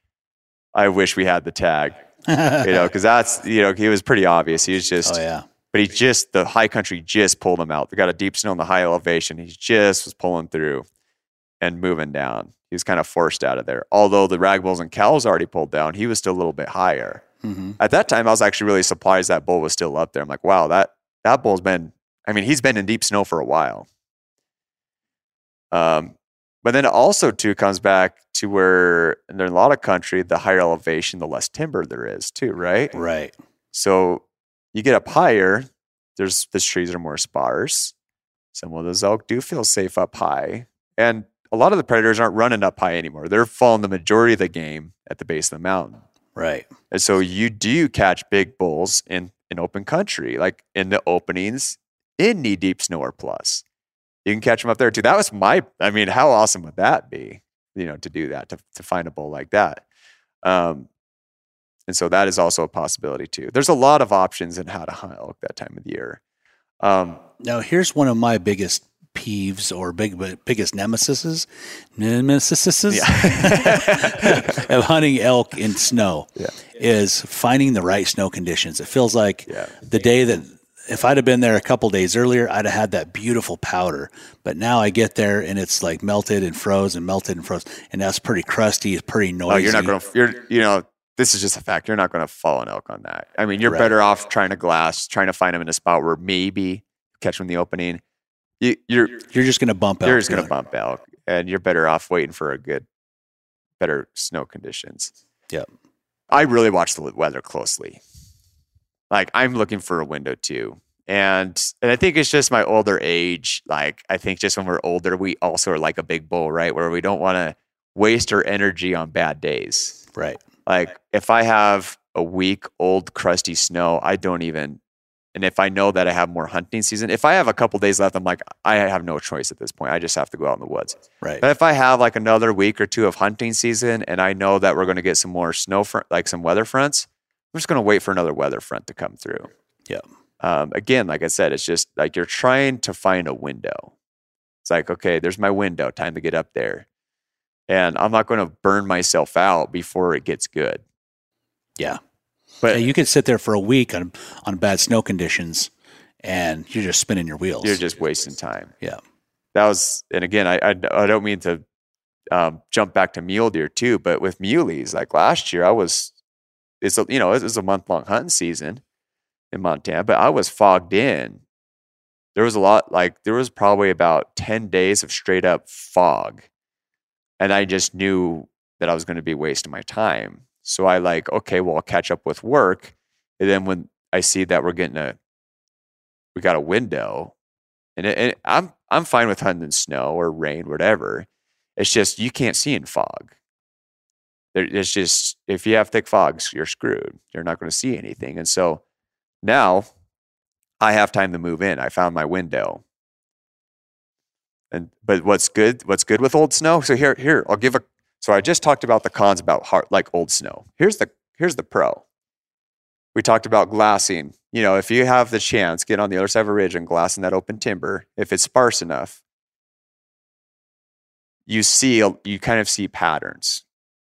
I wish we had the tag, you know, because that's you know he was pretty obvious. He was just oh yeah. but he just the high country just pulled him out. They got a deep snow in the high elevation. He just was pulling through and moving down. He was kind of forced out of there. Although the rag bulls and cows already pulled down, he was still a little bit higher. Hmm At that time, I was actually really surprised that bull was still up there. I'm like, wow, that that bull's been. I mean, he's been in deep snow for a while. Um, but then it also too comes back to where in a lot of country, the higher elevation, the less timber there is too, right? Right. So you get up higher, there's the trees are more sparse. Some of those elk do feel safe up high. And a lot of the predators aren't running up high anymore. They're following the majority of the game at the base of the mountain. Right. And so you do catch big bulls in, in open country, like in the openings in knee deep snow or plus. You can catch them up there too. That was my, I mean, how awesome would that be, you know, to do that, to, to find a bull like that? Um, and so that is also a possibility too. There's a lot of options in how to hunt elk that time of the year. Um, Now here's one of my biggest peeves or big biggest nemesises, nemesises of hunting elk in snow Yeah. is finding the right snow conditions. It feels like Yeah. the day that if I'd have been there a couple days earlier, I'd have had that beautiful powder. But now I get there and it's like melted and froze and melted and froze, and that's pretty crusty. It's pretty noisy. oh, you're not going to, you're, you know, this is just a fact. You're not going to fall an elk on that. I mean, you're Right. better off trying to glass, trying to find them in a spot where maybe catch them in the opening. You, you're, You're just going to bump out. you're just going to bump elk and you're better off waiting for a good better snow conditions Yep. i really watch the weather closely like i'm looking for a window too and and i think it's just my older age like i think just when we're older we also are like a big bull right where we don't want to waste our energy on bad days Right. like if I have a week old crusty snow, I don't even and if I know that I have more hunting season, if I have a couple days left, I'm like, I have no choice at this point. I just have to go out in the woods. Right. But if I have like another week or two of hunting season and I know that we're going to get some more snow front, like some weather fronts, I'm just going to wait for another weather front to come through. Yeah. Um, again, like I said, it's just like you're trying to find a window. It's like, okay, there's my window, time to get up there. And I'm not going to burn myself out before it gets good. Yeah. But Yeah, you could sit there for a week on on bad snow conditions, and you're just spinning your wheels. you're just wasting time. yeah. That was, and again, I, I, I don't mean to um, jump back to mule deer too, but with muleys, like last year, I was, it's a, you know, it was a month long hunting season in Montana, but I was fogged in. There was a lot, like there was probably about 10 days of straight up fog. And I just knew that I was going to be wasting my time. So I like, okay, well, I'll catch up with work. And then when I see that we're getting a, we got a window, and, it, and I'm I'm fine with hunting in snow or rain, whatever. It's just you can't see in fog. It's just if you have thick fogs, you're screwed. You're not going to see anything. And so now I have time to move in. I found my window. And but what's good? What's good with old snow? So here, here I'll give a. So I just talked about the cons about hard, like old snow. Here's the here's the pro. We talked about glassing. You know, if you have the chance, get on the other side of a ridge and glass in that open timber. If it's sparse enough, you see you kind of see patterns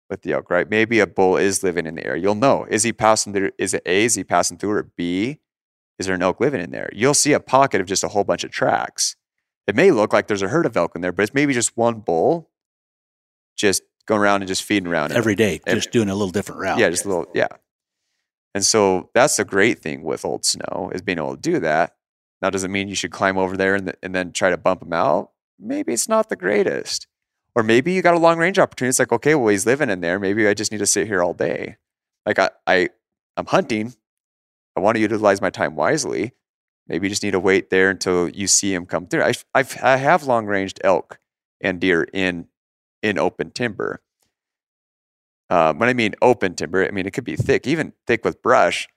with the elk, right? Maybe a bull is living in the area. You'll know is he passing through? Is it A? Is he passing through or B? Is there an elk living in there? You'll see a pocket of just a whole bunch of tracks. It may look like there's a herd of elk in there, but it's maybe just one bull just going around and just feeding around. Every day, Every- just doing a little different route. Yeah, just a little, yeah. And so that's a great thing with old snow is being able to do that. Now, does it mean you should climb over there and, th- and then try to bump him out? Maybe it's not the greatest. Or maybe you got a long range opportunity. It's like, okay, well, he's living in there. Maybe I just need to sit here all day. Like I, I I'm hunting. I want to utilize my time wisely. Maybe you just need to wait there until you see him come through. I, I've, I have long ranged elk and deer in in open timber. Uh, when I mean open timber, I mean it could be thick, even thick with brush.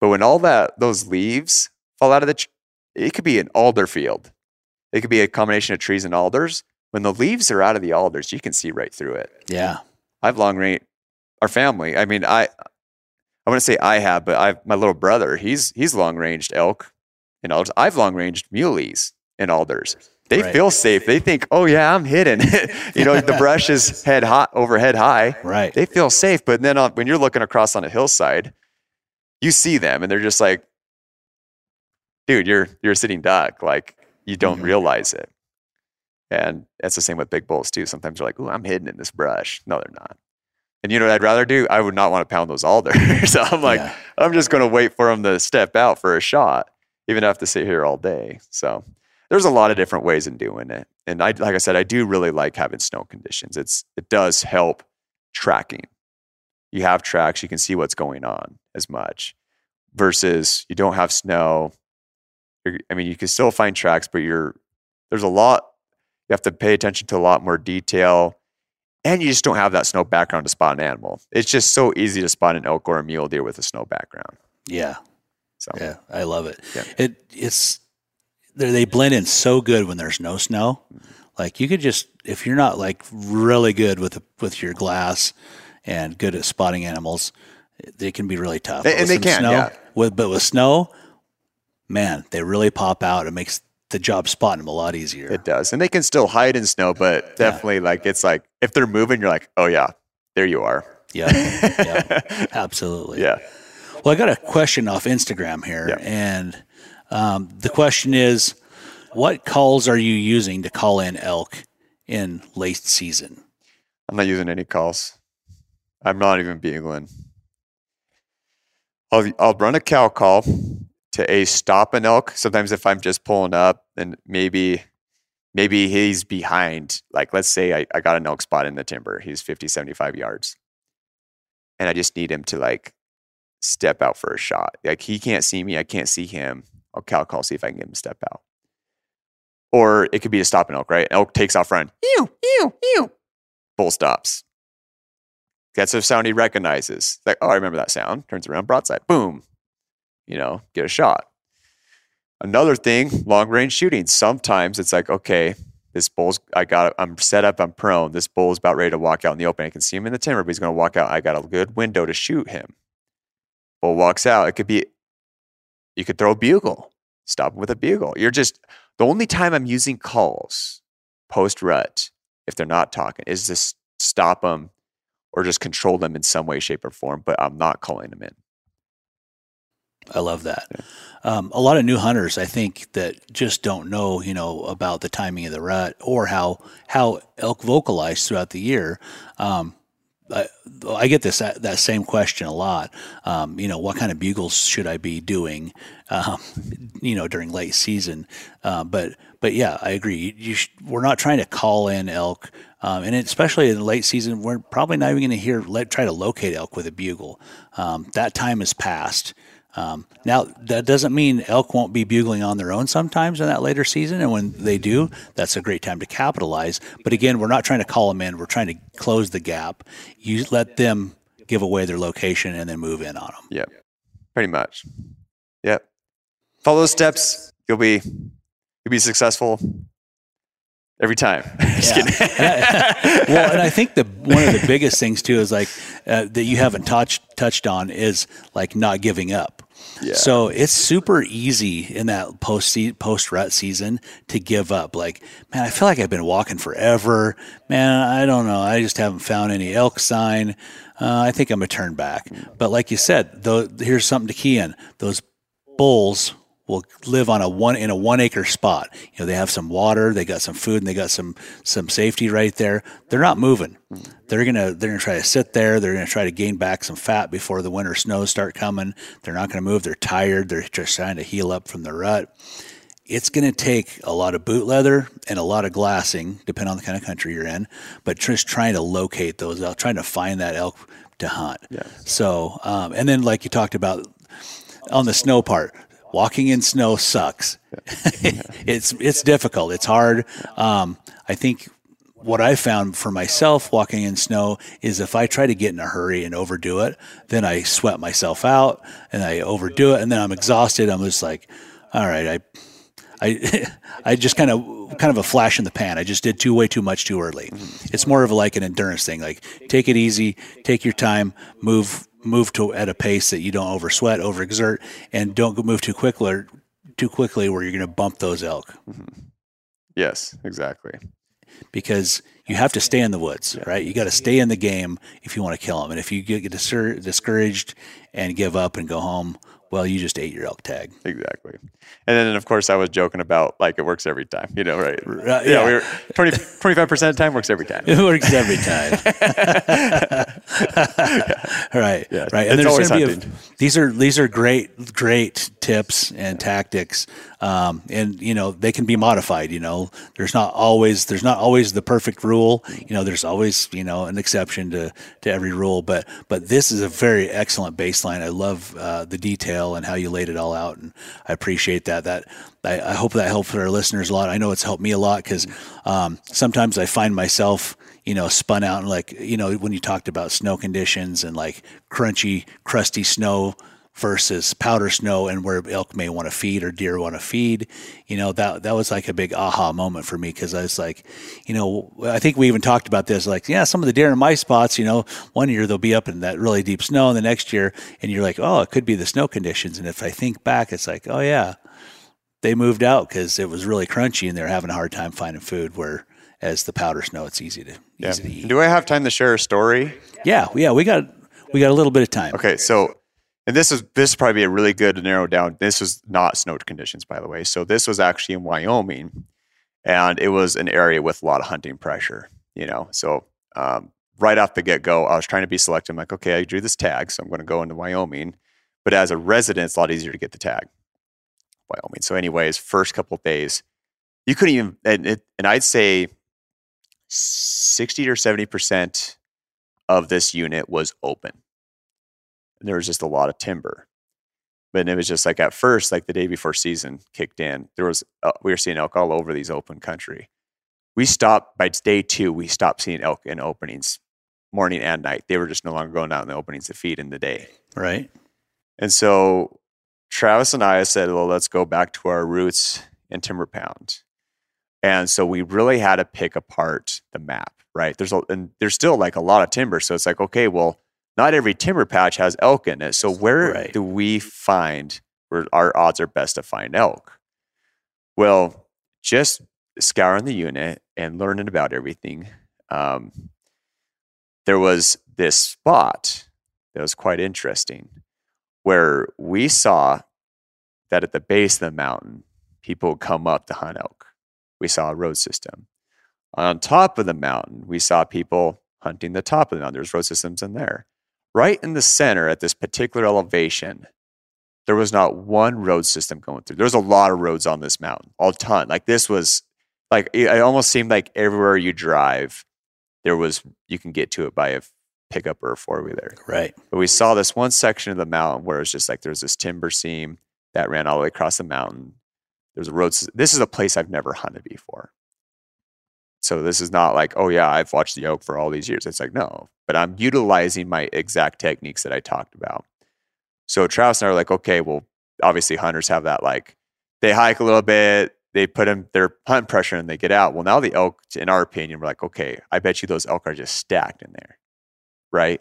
But when all that those leaves fall out of the, tr- it could be an alder field. It could be a combination of trees and alders. When the leaves are out of the alders, you can see right through it. Yeah. I've long range our family. I mean, I I to say I have, but I've my little brother, he's he's long ranged elk and alders. I've long ranged muleys and alders. They Right. feel safe. They think, oh yeah, I'm hidden. you know, the brush is head high overhead high. Right. They feel safe. But then on, when you're looking across on a hillside, you see them and they're just like, dude, you're you're a sitting duck. Like you don't Mhm. realize it. And that's the same with big bulls too. Sometimes they're like, "Ooh, I'm hidden in this brush." No, they're not. And you know what I'd rather do? I would not want to pound those alders. so I'm like, Yeah. I'm just going to wait for them to step out for a shot, even if I have to sit here all day. So there's a lot of different ways in doing it. And I, like I said, I do really like having snow conditions. It's it does help tracking. You have tracks, you can see what's going on as much. Versus you don't have snow. I mean, you can still find tracks, but you're there's a lot. You have to pay attention to a lot more detail, and you just don't have that snow background to spot an animal. It's just so easy to spot an elk or a mule deer with a snow background. Yeah. So Yeah. I love it. Yeah. It it's they they blend in so good when there's no snow. Like you could just if you're not like really good with with your glass and good at spotting animals, they can be really tough. And- But and they with can, snow, yeah. With but with snow, man, they really pop out. It makes the job spotting them a lot easier. it does, and they can still hide in snow, but definitely like it's like if they're moving, you're like, oh yeah, there you are. yeah, yeah, absolutely. Yeah. Well, I got a question off Instagram here, Yeah. and um, the question is, what calls are you using to call in elk in late season? I'm not using any calls. I'm not even bugling. I'll I'll run a cow call to a stop an elk. Sometimes if I'm just pulling up and maybe maybe he's behind, like let's say I, I got an elk spot in the timber. He's 50, 75 yards. And I just need him to like step out for a shot. Like he can't see me, I can't see him. I'll cow call, see if I can get him to step out. Or it could be a stop an elk, right? Elk takes off run. Ew, ew, ew bull stops. Gets a sound he recognizes. Like, oh, I remember that sound. Turns around, broadside. Boom. You know, get a shot. Another thing, long range shooting. Sometimes it's like, okay, this bull's, I got, I'm set up, I'm prone. This bull's about ready to walk out in the open. I can see him in the timber, but he's going to walk out. I got a good window to shoot him. Bull walks out. It could be, you could throw a bugle, stop with a bugle. You're just, the only time I'm using calls post rut if they're not talking is to stop them or just control them in some way shape or form but i'm not calling them in I love that. Um, a lot of new hunters, I think, that just don't know, you know, about the timing of the rut or how how elk vocalize throughout the year. Um, I, I get this that, that same question a lot. Um, you know, what kind of bugles should I be doing? Um, you know, during late season. Uh, but but yeah, I agree. You, you sh- we're not trying to call in elk, um, and especially in late season, we're probably not even going to hear let try to locate elk with a bugle. Um, that time is past. Um, now that doesn't mean elk won't be bugling on their own sometimes in that later season, and when they do, that's a great time to capitalize. But again, we're not trying to call them in; we're trying to close the gap. You let them give away their location and then move in on them. yep pretty much yep follow those steps you'll be you'll be successful every time Just Yeah. kidding. well, and I think the one of the biggest things too is like uh, that you haven't touched touched on is like not giving up. So it's super easy in that post post rut season to give up. Like, man, I feel like I've been walking forever. Man, I don't know. I just haven't found any elk sign. Uh, I think I'm gonna turn back. But like you said, though, here's something to key in: those bulls will live on a one in a one acre spot. You know, they have some water, they got some food, and they got some some safety right there. They're not moving. They're gonna they're gonna try to sit there. They're gonna try to gain back some fat before the winter snows start coming. They're not gonna move. They're tired. They're just trying to heal up from the rut. It's going to take a lot of boot leather and a lot of glassing, depending on the kind of country you're in. But just trying to locate those elk, trying to find that elk to hunt. So, um, and then like you talked about on the snow part, walking in snow sucks. it's it's difficult. It's hard. Um, I think what I found for myself walking in snow is if I try to get in a hurry and overdo it, then I sweat myself out and I overdo it, and then I'm exhausted. I'm just like, all right, I I I just kind of kind of a flash in the pan. I just did too way too much too early. It's more of like an endurance thing. Like take it easy, take your time, move move to at a pace that you don't oversweat, overexert, and don't move too quickly or too quickly where you're going to bump those elk mm-hmm. Yes, exactly. because you have to stay in the woods, right? You got to stay in the game if you want to kill them. And if you get discouraged and give up and go home, well, you just ate your elk tag. Exactly. And then, of course, I was joking about like it works every time, you know, right? Right, uh, yeah, yeah. we were 20, 25% of the time works every time. It works every time. right. Yeah, right. And it's always gonna be a- these are these are great great tips and tactics. Um, and you know, they can be modified, you know. There's not always there's not always the perfect rule. You know, there's always, you know, an exception to to every rule, but but this is a very excellent baseline. I love uh, the detail and how you laid it all out and I appreciate that. That I, I hope that helps our listeners a lot. I know it's helped me a lot because um, sometimes I find myself, you know, spun out and like, you know, when you talked about snow conditions and like crunchy, crusty snow versus powder snow and where elk may want to feed or deer want to feed, you know, that that was like a big aha moment for me because I was like, you know, I think we even talked about this, like, yeah, some of the deer in my spots, you know, one year they'll be up in that really deep snow, and the next year, and you're like, oh, it could be the snow conditions. And if I think back, it's like, oh yeah, they moved out because it was really crunchy and they're having a hard time finding food. Where as the powder snow, it's easy to Yeah. easy to eat. Do I have time to share a story? Yeah, yeah, we got we got a little bit of time. Okay, so and this is this is probably a really good to narrow down. This was not snowed conditions, by the way. So this was actually in Wyoming, and it was an area with a lot of hunting pressure. You know, so um, right off the get go, I was trying to be selective. I'm like, okay, I drew this tag, so I'm going to go into Wyoming. But as a resident, it's a lot easier to get the tag, Wyoming. So, anyways, first couple of days, you couldn't even, and, it, and I'd say sixty or seventy percent of this unit was open and there was just a lot of timber. But it was just like at first, like the day before season kicked in, there was uh, we were seeing elk all over these open country. We stopped by day two. We stopped seeing elk in openings, morning and night. They were just no longer going out in the openings to feed in the day. Right. And so Travis and I said, well, let's go back to our roots in Timber Pound. And so we really had to pick apart the map, right? There's a, and there's still like a lot of timber. So it's like, okay, well, not every timber patch has elk in it. So where Right. do we find where our odds are best to find elk? Well, just scouring the unit and learning about everything. Um, there was this spot that was quite interesting where we saw that at the base of the mountain, people would come up to hunt elk. We saw a road system. On top of the mountain, we saw people hunting the top of the mountain. There's road systems in there. Right in the center at this particular elevation, there was not one road system going through. There was a lot of roads on this mountain, a ton. Like this was like it, almost seemed like everywhere you drive, there was you can get to it by a pickup or a four wheeler. Right. But we saw this one section of the mountain where it's just like there's this timber seam that ran all the way across the mountain. There's a road. This is a place I've never hunted before. So this is not like, oh yeah, I've watched the oak for all these years. It's like, no, but I'm utilizing my exact techniques that I talked about. So Travis and I are like, okay, well, obviously hunters have that like they hike a little bit, they put in their hunt pressure and they get out. Well, now the elk, in our opinion, we're like, okay, I bet you those elk are just stacked in there, right?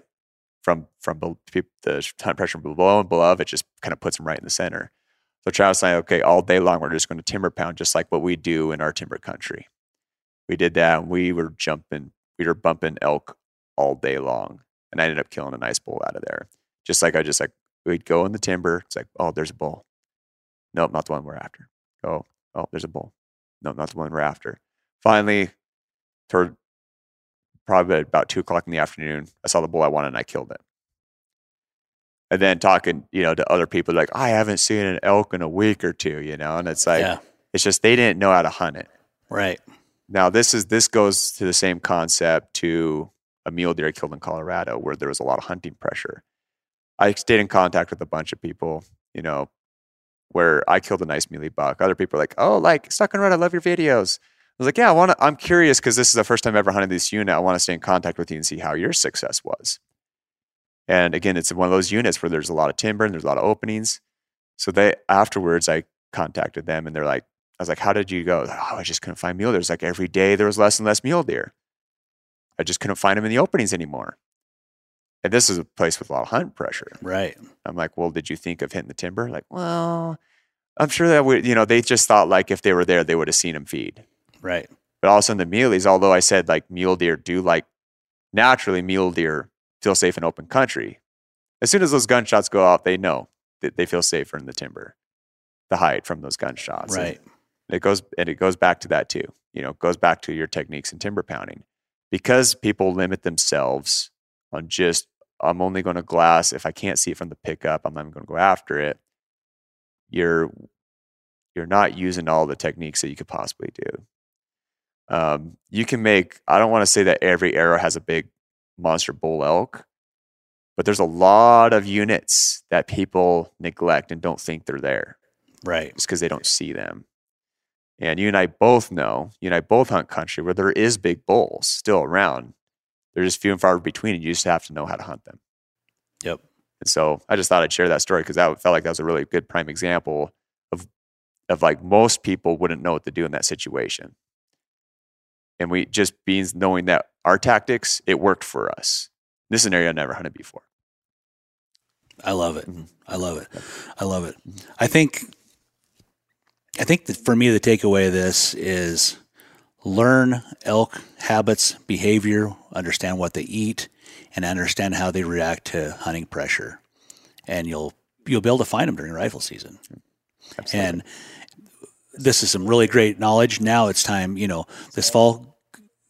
From from the hunt pressure below and above, it just kind of puts them right in the center. So Travis and I, okay, all day long, we're just going to timber pound, just like what we do in our timber country. We did that, and we were jumping, we were bumping elk all day long, and I ended up killing a nice bull out of there. Just like I just like we'd go in the timber, it's like, oh, there's a bull. Nope, not the one we're after. Oh, oh, there's a bull. No, not the one we're after. Finally, toward probably about two o'clock in the afternoon, I saw the bull I wanted and I killed it. And then talking, you know, to other people like, I haven't seen an elk in a week or two, you know, and it's like yeah. it's just they didn't know how to hunt it. Right. Now this is this goes to the same concept to a mule deer killed in Colorado where there was a lot of hunting pressure. I stayed in contact with a bunch of people, you know, where I killed a nice muley buck. Other people are like, "Oh, like Stuck N Rut, I love your videos." I was like, "Yeah, I want to. I'm curious because this is the first time I've ever hunted this unit. I want to stay in contact with you and see how your success was." And again, it's one of those units where there's a lot of timber and there's a lot of openings. So they afterwards, I contacted them and they're like, I was like, how did you go? Oh, I just couldn't find mule deer. It's like every day there was less and less mule deer. I just couldn't find them in the openings anymore. And this is a place with a lot of hunt pressure. Right. I'm like, well, did you think of hitting the timber? Like, well, I'm sure that would, you know, they just thought like if they were there, they would have seen them feed. Right. But all of a sudden, the muleys, although I said like mule deer do like naturally, mule deer feel safe in open country. As soon as those gunshots go off, they know that they feel safer in the timber, the hide from those gunshots. And Right. it goes and it goes back to that too. You know, it goes back to your techniques in timber pounding because people limit themselves on just I'm only going to glass if I can't see it from the pickup. I'm not going to go after it. You're you're not using all the techniques that you could possibly do. Um, you can make. I don't want to say that every arrow has a big monster bull elk, but there's a lot of units that people neglect and don't think they're there Right. just because they don't see them. And you and I both know, you and I both hunt country where there is big bulls still around. They're just few and far between, and you just have to know how to hunt them. Yep. And so I just thought I'd share that story because that felt like that was a really good prime example of of like most people wouldn't know what to do in that situation. And we just being knowing that our tactics, it worked for us. This is an area I never hunted before. I love it. Mhm. I love it. I love it. I think I think that for me the takeaway of this is learn elk habits, behavior, understand what they eat, and understand how they react to hunting pressure. And you'll you'll be able to find them during rifle season. Absolutely. And this is some really great knowledge. Now it's time, you know, this fall,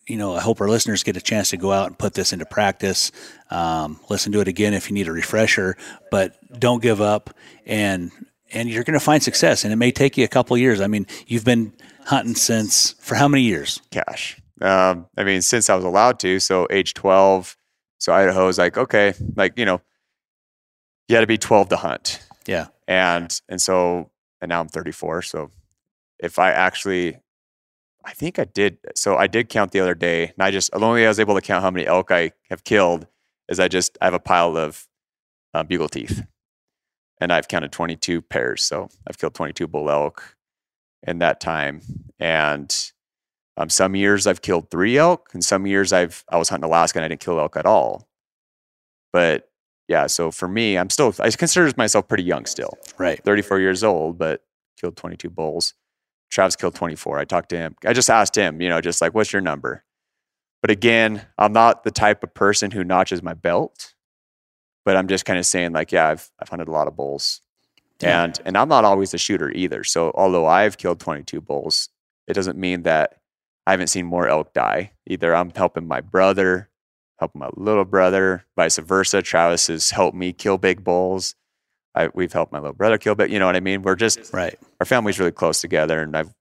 you know, I hope our listeners get a chance to go out and put this into practice. Um, listen to it again if you need a refresher, but don't give up and and you're going to find success. And it may take you a couple years. I mean, you've been hunting since for how many years? cash. Um, I mean, since I was allowed to, so age 12, so Idaho is like, okay, like, you know, you had to be 12 to hunt. Yeah. And, and so, and now I'm 34. So if I actually, I think I did, so I did count the other day and I just, the only way I was able to count how many elk I have killed is I just, I have a pile of uh, bugle teeth and I've counted 22 pairs. So I've killed 22 bull elk in that time. And um, some years I've killed three elk, and some years I've I was hunting Alaska and I didn't kill elk at all. But yeah, so for me, I'm still I consider myself pretty young still, Right. 34 years old, but killed 22 bulls. Travis killed 24. I talked to him. I just asked him, you know, just like, what's your number? But again, I'm not the type of person who notches my belt. But I'm just kind of saying, like, yeah, I've I've hunted a lot of bulls, Yeah. and and I'm not always a shooter either. So although I've killed 22 bulls, it doesn't mean that I haven't seen more elk die. Either I'm helping my brother, helping my little brother, vice versa. Travis has helped me kill big bulls. I, we've helped my little brother kill but You know what I mean? We're just Right. our family's really close together, and I've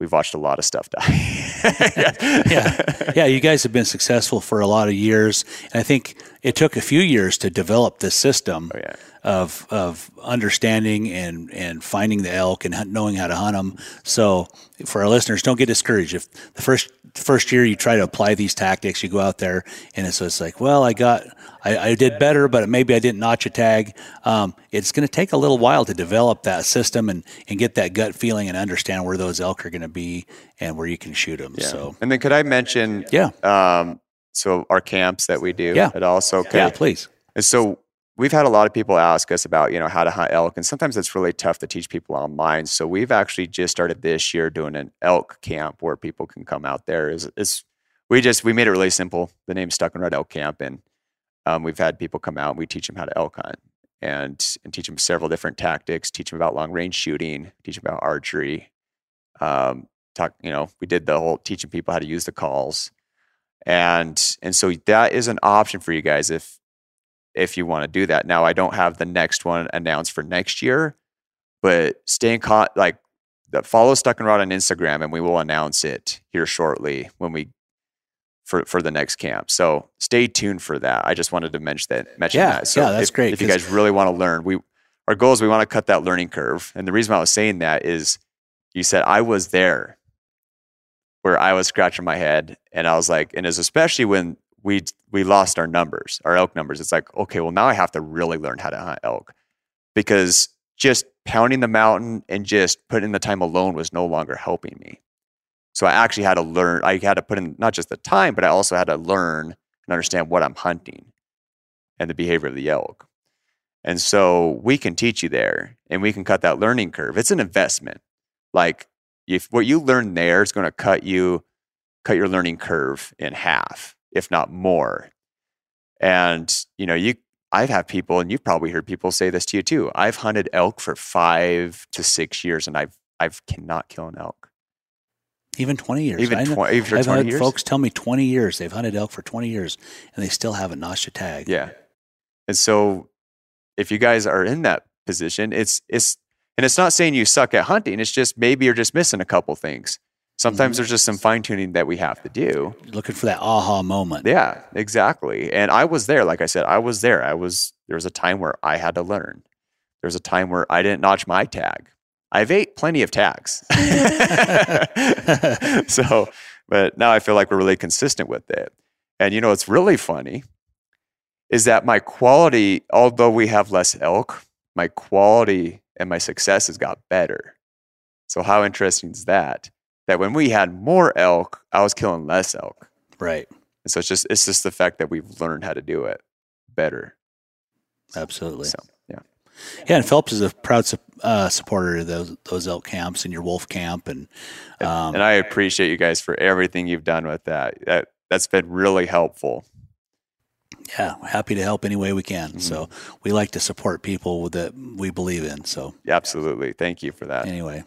we've watched a lot of stuff die. Yeah. yeah, you guys have been successful for a lot of years, and I think it took a few years to develop this system Oh, yeah. Of of understanding and and finding the elk and hunt- knowing how to hunt them. So, for our listeners, don't get discouraged if the first first year you try to apply these tactics, you go out there and it's, it's like, well, I got. I, I did better, but maybe I didn't notch a tag. Um, it's going to take a little while to develop that system and, and get that gut feeling and understand where those elk are going to be and where you can shoot them. Yeah. So, and then could I mention? yeah, Um, so our camps that we do. Yeah. It also okay. yeah, please. And so we've had a lot of people ask us about, you know, how to hunt elk. And sometimes it's really tough to teach people online. So we've actually just started this year doing an elk camp where people can come out there. Is is we just we made it really simple. The name Stuck N Rut Elk Camp. And um, we've had people come out and we teach them how to elk hunt and and teach them several different tactics, teach them about long range shooting, teach them about archery. Um, talk, you know, we did the whole teaching people how to use the calls. And and so that is an option for you guys if if you want to do that. Now I don't have the next one announced for next year, but stay in con like the follow Stuck N Rut on Instagram and we will announce it here shortly when we for for the next camp. So stay tuned for that. I just wanted to mention that mention Yeah, that. So yeah, that's if, great, If you guys really want to learn, we our goal is we want to cut that learning curve. And the reason why I was saying that is you said I was there where I was scratching my head and I was like, and it's especially when we we lost our numbers, our elk numbers. It's like, okay, well now I have to really learn how to hunt elk because just pounding the mountain and just putting in the time alone was no longer helping me. So I actually had to learn, I had to put in not just the time, but I also had to learn and understand what I'm hunting and the behavior of the elk. And so we can teach you there and we can cut that learning curve. It's an investment. Like if what you learn there is going to cut you, cut your learning curve in half, if not more. And, you know, you, I've had people, and you've probably heard people say this to you too. I've hunted elk for five to six years and I've, I've cannot kill an elk. Even 20 years. Even I know- 20 even for I've 20 had years? folks tell me 20 years. They've hunted elk for 20 years and they still haven't notched a tag. Yeah. And so if you guys are in that position, it's it's and it's not saying you suck at hunting. It's just maybe you're just missing a couple things. Sometimes mm-hmm. there's just some fine tuning that we have to do. Looking for that aha moment. Yeah, exactly. And I was there. Like I said, I was there. I was there was a time where I had to learn. There was a time where I didn't notch my tag. I've ate plenty of tags. so, but now I feel like we're really consistent with it. And you know, what's really funny is that my quality, although we have less elk, my quality and my success has got better. So how interesting is that? That when we had more elk, I was killing less elk. Right. And so it's just it's just the fact that we've learned how to do it better. Absolutely. So yeah. Yeah, and Phelps is a proud uh, supporter of those those elk camps and your wolf camp, and um, and I appreciate you guys for everything you've done with that. That that's been really helpful. yeah, happy to help any way we can. Mm-hmm. So we like to support people that we believe in. So Absolutely. Thank you for that. anyway.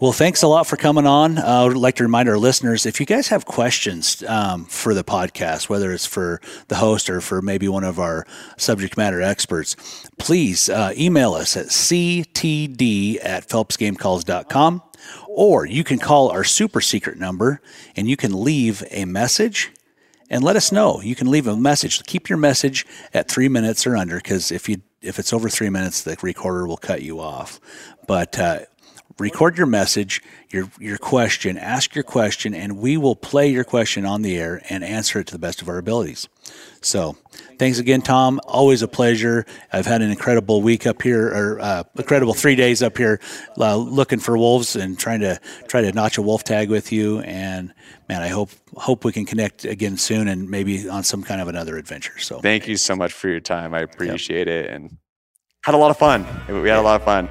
Well, thanks a lot for coming on. Uh, I would like to remind our listeners if you guys have questions um, for the podcast, whether it's for the host or for maybe one of our subject matter experts, please uh, email us at ctd at phelpsgamecalls.com or you can call our super secret number and you can leave a message and let us know. You can leave a message. Keep your message at three minutes or under, because if you if it's over three minutes, the recorder will cut you off. But uh, record your message, your your question, ask your question, and we will play your question on the air and answer it to the best of our abilities. So, thanks again, Tom. Always a pleasure. I've had an incredible week up here, or uh, incredible three days up here, uh, looking for wolves and trying to try to notch a wolf tag with you. And man, I hope hope we can connect again soon, and maybe on some kind of another adventure. So, Thank you so much for your time. I appreciate it and had a lot of fun. We had a lot of fun.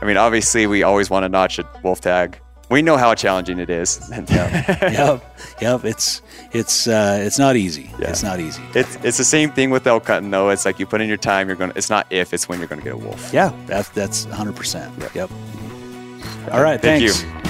I mean, obviously, we always want to notch a wolf tag. We know how challenging it is. And, uh, yep, yep. It's it's uh, it's not easy. Yeah. It's not easy. it's it's the same thing with elk hunting, though. It's like you put in your time. You're gonna. It's not if. It's when you're gonna get a wolf. Yeah, that's that's 100. percent Yep. All right. Thank thanks. you.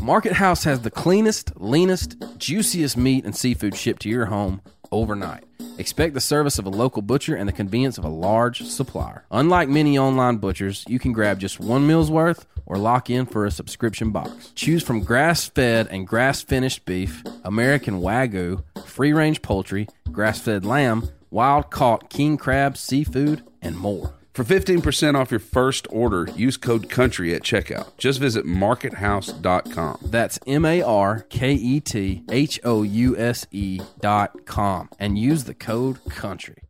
Market House has the cleanest, leanest, juiciest meat and seafood shipped to your home overnight. Expect the service of a local butcher and the convenience of a large supplier. Unlike many online butchers, you can grab just one meal's worth or lock in for a subscription box. Choose from grass fed and grass finished beef, American Wagyu, free range poultry, grass fed lamb, wild caught king crab, seafood, and more. For 15% off your first order, use code COUNTRY at checkout. Just visit markethouse.com. That's M A R K E T H O U S E dot com and use the code COUNTRY.